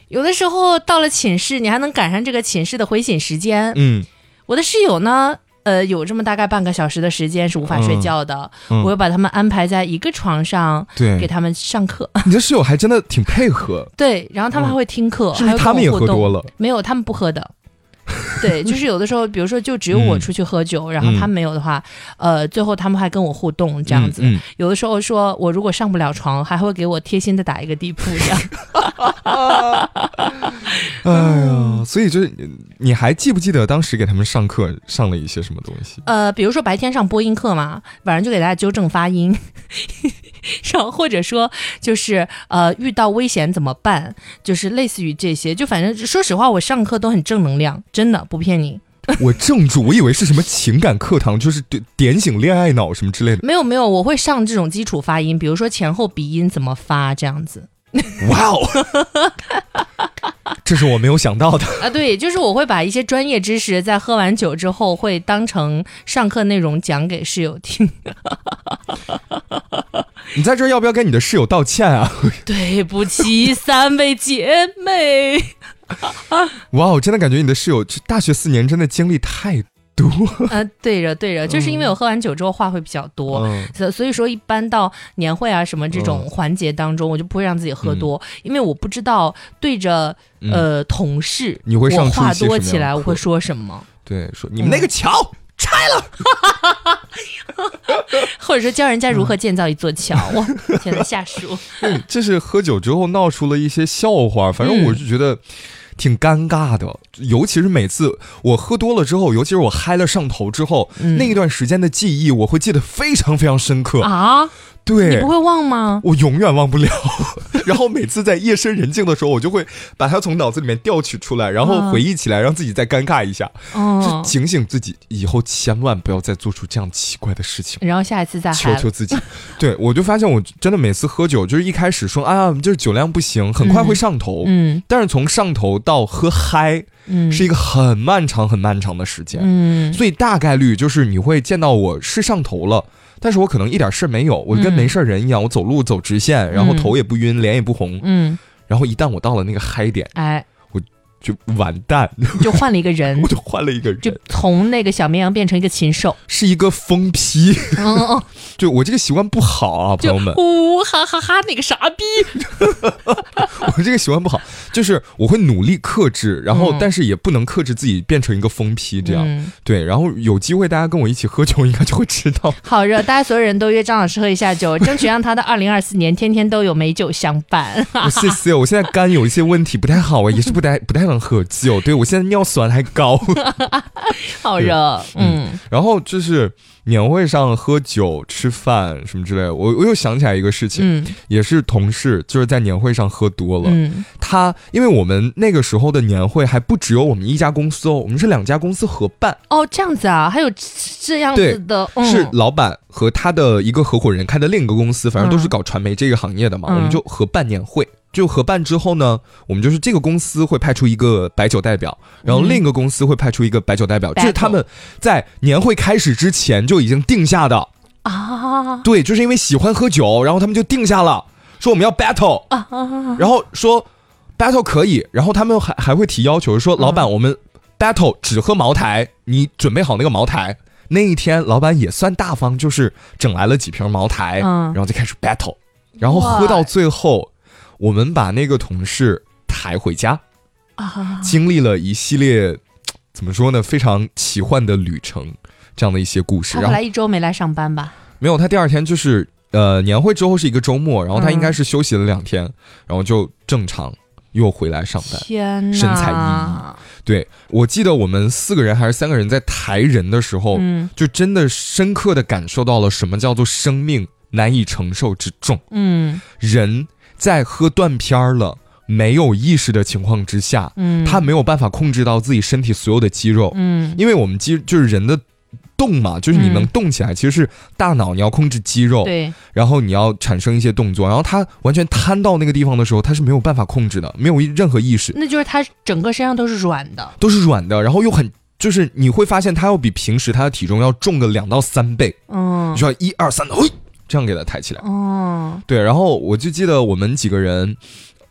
有的时候到了寝室，你还能赶上这个寝室的回寝时间。嗯，我的室友呢。呃，有这么大概半个小时的时间是无法睡觉的，我又把他们安排在一个床上，对，给他们上课。你的室友还真的挺配合，对，然后他们还会听课，是不是他们也喝多了？没有，他们不喝的。对，就是有的时候，比如说，就只有我出去喝酒，然后他们没有的话，呃，最后他们还跟我互动这样子。有的时候说我如果上不了床，还会给我贴心的打一个地铺这样。哎呀，所以就是你还记不记得当时给他们上课上了一些什么东西？呃，比如说白天上播音课嘛，晚上就给大家纠正发音。然后或者说就是呃遇到危险怎么办？就是类似于这些，就反正说实话，我上课都很正能量，真的不骗你。我怔住，我以为是什么情感课堂，就是点点醒恋爱脑什么之类的。没有没有，我会上这种基础发音，比如说前后鼻音怎么发这样子。哇哦，这是我没有想到的啊！对，就是我会把一些专业知识在喝完酒之后会当成上课内容讲给室友听。你在这要不要跟你的室友道歉啊？对不起，三位姐妹。哇，哦真的感觉你的室友大学四年真的经历太多。啊，对着对着，就是因为我喝完酒之后话会比较多，所所以说一般到年会啊什么这种环节当中，我就不会让自己喝多，因为我不知道对着呃同事你会上话多起来我会说什么。对，说你们那个桥。拆了，或者说教人家如何建造一座桥。哇，天呐，下属。这是喝酒之后闹出了一些笑话，反正我就觉得挺尴尬的。尤其是每次我喝多了之后，尤其是我嗨了上头之后，那一段时间的记忆，我会记得非常非常深刻啊。对，你不会忘吗？我永远忘不了。然后每次在夜深人静的时候，我就会把它从脑子里面调取出来，然后回忆起来，让自己再尴尬一下，就警醒自己，以后千万不要再做出这样奇怪的事情。然后下一次再求求自己。对，我就发现我真的每次喝酒，就是一开始说啊，就是酒量不行，很快会上头。嗯，但是从上头到喝嗨，嗯，是一个很漫长、很漫长的时间。嗯，所以大概率就是你会见到我是上头了。但是我可能一点事儿没有，我跟没事人一样，我走路走直线，然后头也不晕，脸也不红，嗯，然后一旦我到了那个嗨点，哎。就完蛋，就换了一个人，我就换了一个人，就从那个小绵羊变成一个禽兽，是一个疯批。哦，就我这个习惯不好啊，朋友们。呜哈哈哈，那个傻逼。我这个习惯不好，就是我会努力克制，然后但是也不能克制自己变成一个疯批这样。对，然后有机会大家跟我一起喝酒，应该就会知道。好热，大家所有人都约张老师喝一下酒，争取让他的二零二四年天天都有美酒相伴。谢谢，我现在肝有一些问题，不太好啊，也是不太不太能。喝酒，对我现在尿酸还高，好热，嗯，然后就是年会上喝酒吃饭什么之类的，我我又想起来一个事情，嗯，也是同事就是在年会上喝多了，嗯，他因为我们那个时候的年会还不只有我们一家公司哦，我们是两家公司合办，哦，这样子啊，还有这样子的，是老板和他的一个合伙人开的另一个公司，反正都是搞传媒这个行业的嘛，我们就合办年会。就合办之后呢，我们就是这个公司会派出一个白酒代表，然后另一个公司会派出一个白酒代表，这是他们在年会开始之前就已经定下的。啊。对，就是因为喜欢喝酒，然后他们就定下了，说我们要 battle 啊，然后说 battle 可以，然后他们还还会提要求，说老板我们 battle 只喝茅台，你准备好那个茅台。那一天老板也算大方，就是整来了几瓶茅台，然后就开始 battle，然后喝到最后。我们把那个同事抬回家，啊，经历了一系列怎么说呢，非常奇幻的旅程，这样的一些故事。他后来一周没来上班吧？没有，他第二天就是呃年会之后是一个周末，然后他应该是休息了两天，然后就正常又回来上班。天身材奕奕。对我记得我们四个人还是三个人在抬人的时候，嗯，就真的深刻的感受到了什么叫做生命难以承受之重。嗯，人。在喝断片儿了、没有意识的情况之下，嗯，他没有办法控制到自己身体所有的肌肉，嗯，因为我们肌就是人的动嘛，就是你能动起来，其实是大脑你要控制肌肉，对，然后你要产生一些动作，然后他完全瘫到那个地方的时候，他是没有办法控制的，没有任何意识，那就是他整个身上都是软的，都是软的，然后又很就是你会发现他要比平时他的体重要重个两到三倍，嗯，需要一二三，嘿。这样给他抬起来。哦，对，然后我就记得我们几个人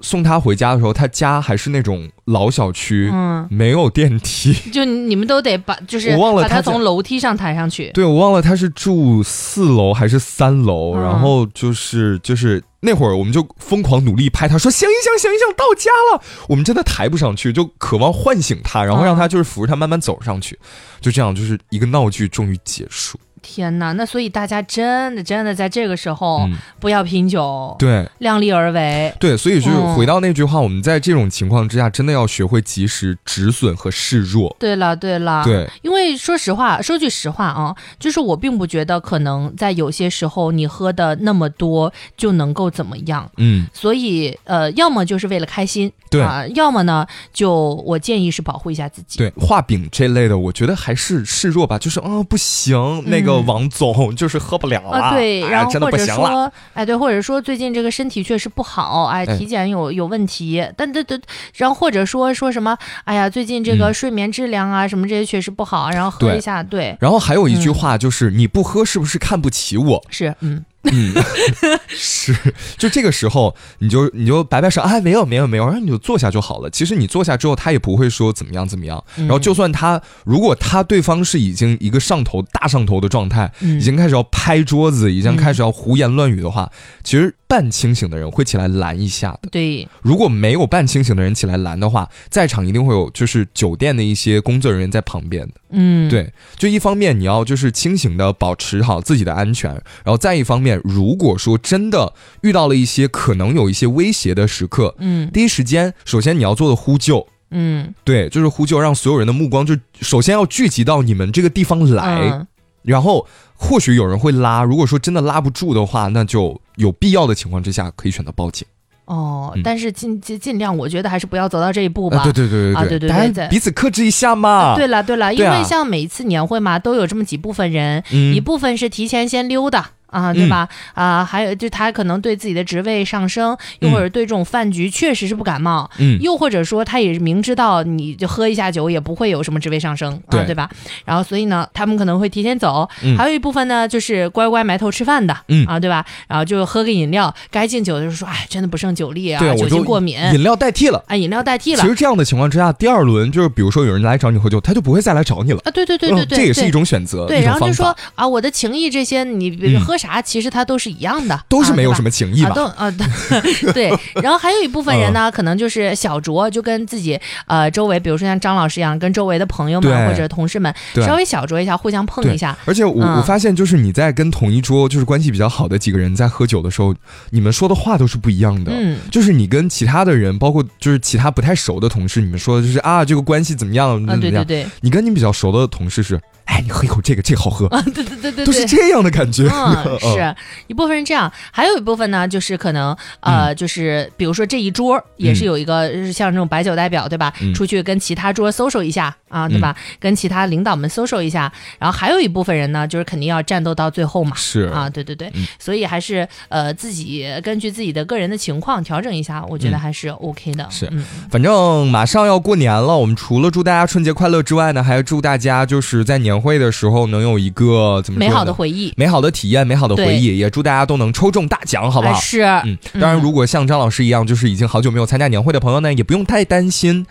送他回家的时候，他家还是那种老小区，嗯，没有电梯，就你们都得把就是我忘了他从楼梯上抬上去，对我忘了他是住四楼还是三楼，然后就是就是那会儿我们就疯狂努力拍他说行一行行一醒到家了，我们真的抬不上去，就渴望唤醒他，然后让他就是扶着他慢慢走上去，就这样就是一个闹剧终于结束。天呐，那所以大家真的真的在这个时候不要拼酒，对，量力而为，对，所以就是回到那句话，我们在这种情况之下，真的要学会及时止损和示弱。对了，对了，对，因为说实话，说句实话啊，就是我并不觉得可能在有些时候你喝的那么多就能够怎么样，嗯，所以呃，要么就是为了开心，对。啊，要么呢，就我建议是保护一下自己。对，画饼这类的，我觉得还是示弱吧，就是啊，不行，那个。王总就是喝不了了，对，然后或者说，哎，对，或者说最近这个身体确实不好，哎，体检有有问题，但但但，然后或者说说什么，哎呀，最近这个睡眠质量啊什么这些确实不好，然后喝一下，对。然后还有一句话就是，你不喝是不是看不起我？是，嗯。嗯，是，就这个时候，你就你就摆摆手，哎，没有没有没有，然后你就坐下就好了。其实你坐下之后，他也不会说怎么样怎么样。然后就算他，如果他对方是已经一个上头大上头的状态，已经开始要拍桌子，已经开始要胡言乱语的话，其实。半清醒的人会起来拦一下的。对，如果没有半清醒的人起来拦的话，在场一定会有就是酒店的一些工作人员在旁边的。嗯，对，就一方面你要就是清醒的保持好自己的安全，然后再一方面，如果说真的遇到了一些可能有一些威胁的时刻，嗯，第一时间首先你要做的呼救，嗯，对，就是呼救，让所有人的目光就首先要聚集到你们这个地方来。然后或许有人会拉，如果说真的拉不住的话，那就有必要的情况之下可以选择报警。哦，但是尽尽尽量，我觉得还是不要走到这一步吧。对对对对对，对对彼此克制一下嘛。对了对了，因为像每一次年会嘛，都有这么几部分人，一部分是提前先溜的。啊，对吧？啊，还有就他可能对自己的职位上升，又或者对这种饭局确实是不感冒，嗯，又或者说他也是明知道你就喝一下酒也不会有什么职位上升，啊，对吧？然后所以呢，他们可能会提前走。嗯还有一部分呢，就是乖乖埋头吃饭的，嗯啊，对吧？然后就喝个饮料，该敬酒的时候说，哎，真的不胜酒力啊，酒精过敏，饮料代替了，啊，饮料代替了。其实这样的情况之下，第二轮就是比如说有人来找你喝酒，他就不会再来找你了啊，对对对对对，这也是一种选择，对，然后就说啊，我的情谊这些，你比如喝啥，其实他都是。一样的，都是没有什么情谊吧？都啊，对。然后还有一部分人呢，可能就是小酌，就跟自己呃周围，比如说像张老师一样，跟周围的朋友们或者同事们稍微小酌一下，互相碰一下。而且我我发现，就是你在跟同一桌就是关系比较好的几个人在喝酒的时候，你们说的话都是不一样的。嗯，就是你跟其他的人，包括就是其他不太熟的同事，你们说的就是啊，这个关系怎么样？啊，对对对。你跟你比较熟的同事是。哎，你喝一口这个，这个好喝啊！对对对对，都是这样的感觉。嗯，是一部分人这样，还有一部分呢，就是可能呃，就是比如说这一桌也是有一个像这种白酒代表，对吧？出去跟其他桌 social 一下啊，对吧？跟其他领导们 social 一下，然后还有一部分人呢，就是肯定要战斗到最后嘛。是啊，对对对，所以还是呃自己根据自己的个人的情况调整一下，我觉得还是 OK 的。是，反正马上要过年了，我们除了祝大家春节快乐之外呢，还要祝大家就是在年。年会的时候能有一个怎么美好的回忆、美好的体验、美好的回忆，也祝大家都能抽中大奖，好不好？是，嗯，当然，如果像张老师一样，就是已经好久没有参加年会的朋友呢，也不用太担心。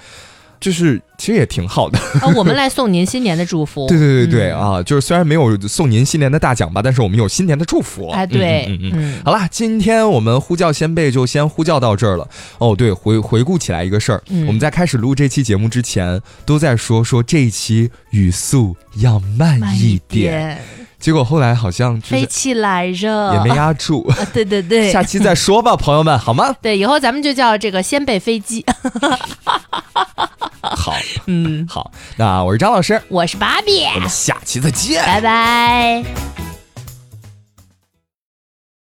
就是其实也挺好的。啊，我们来送您新年的祝福。对对对对啊，就是虽然没有送您新年的大奖吧，但是我们有新年的祝福。哎，对，嗯嗯，好啦，今天我们呼叫先辈就先呼叫到这儿了。哦，对，回回顾起来一个事儿，我们在开始录这期节目之前都在说说这一期语速要慢一点，结果后来好像飞起来着，也没压住。对对对，下期再说吧，朋友们，好吗？对，以后咱们就叫这个先辈飞机。好，嗯，好，那我是张老师，我是芭比，我们下期再见，拜拜。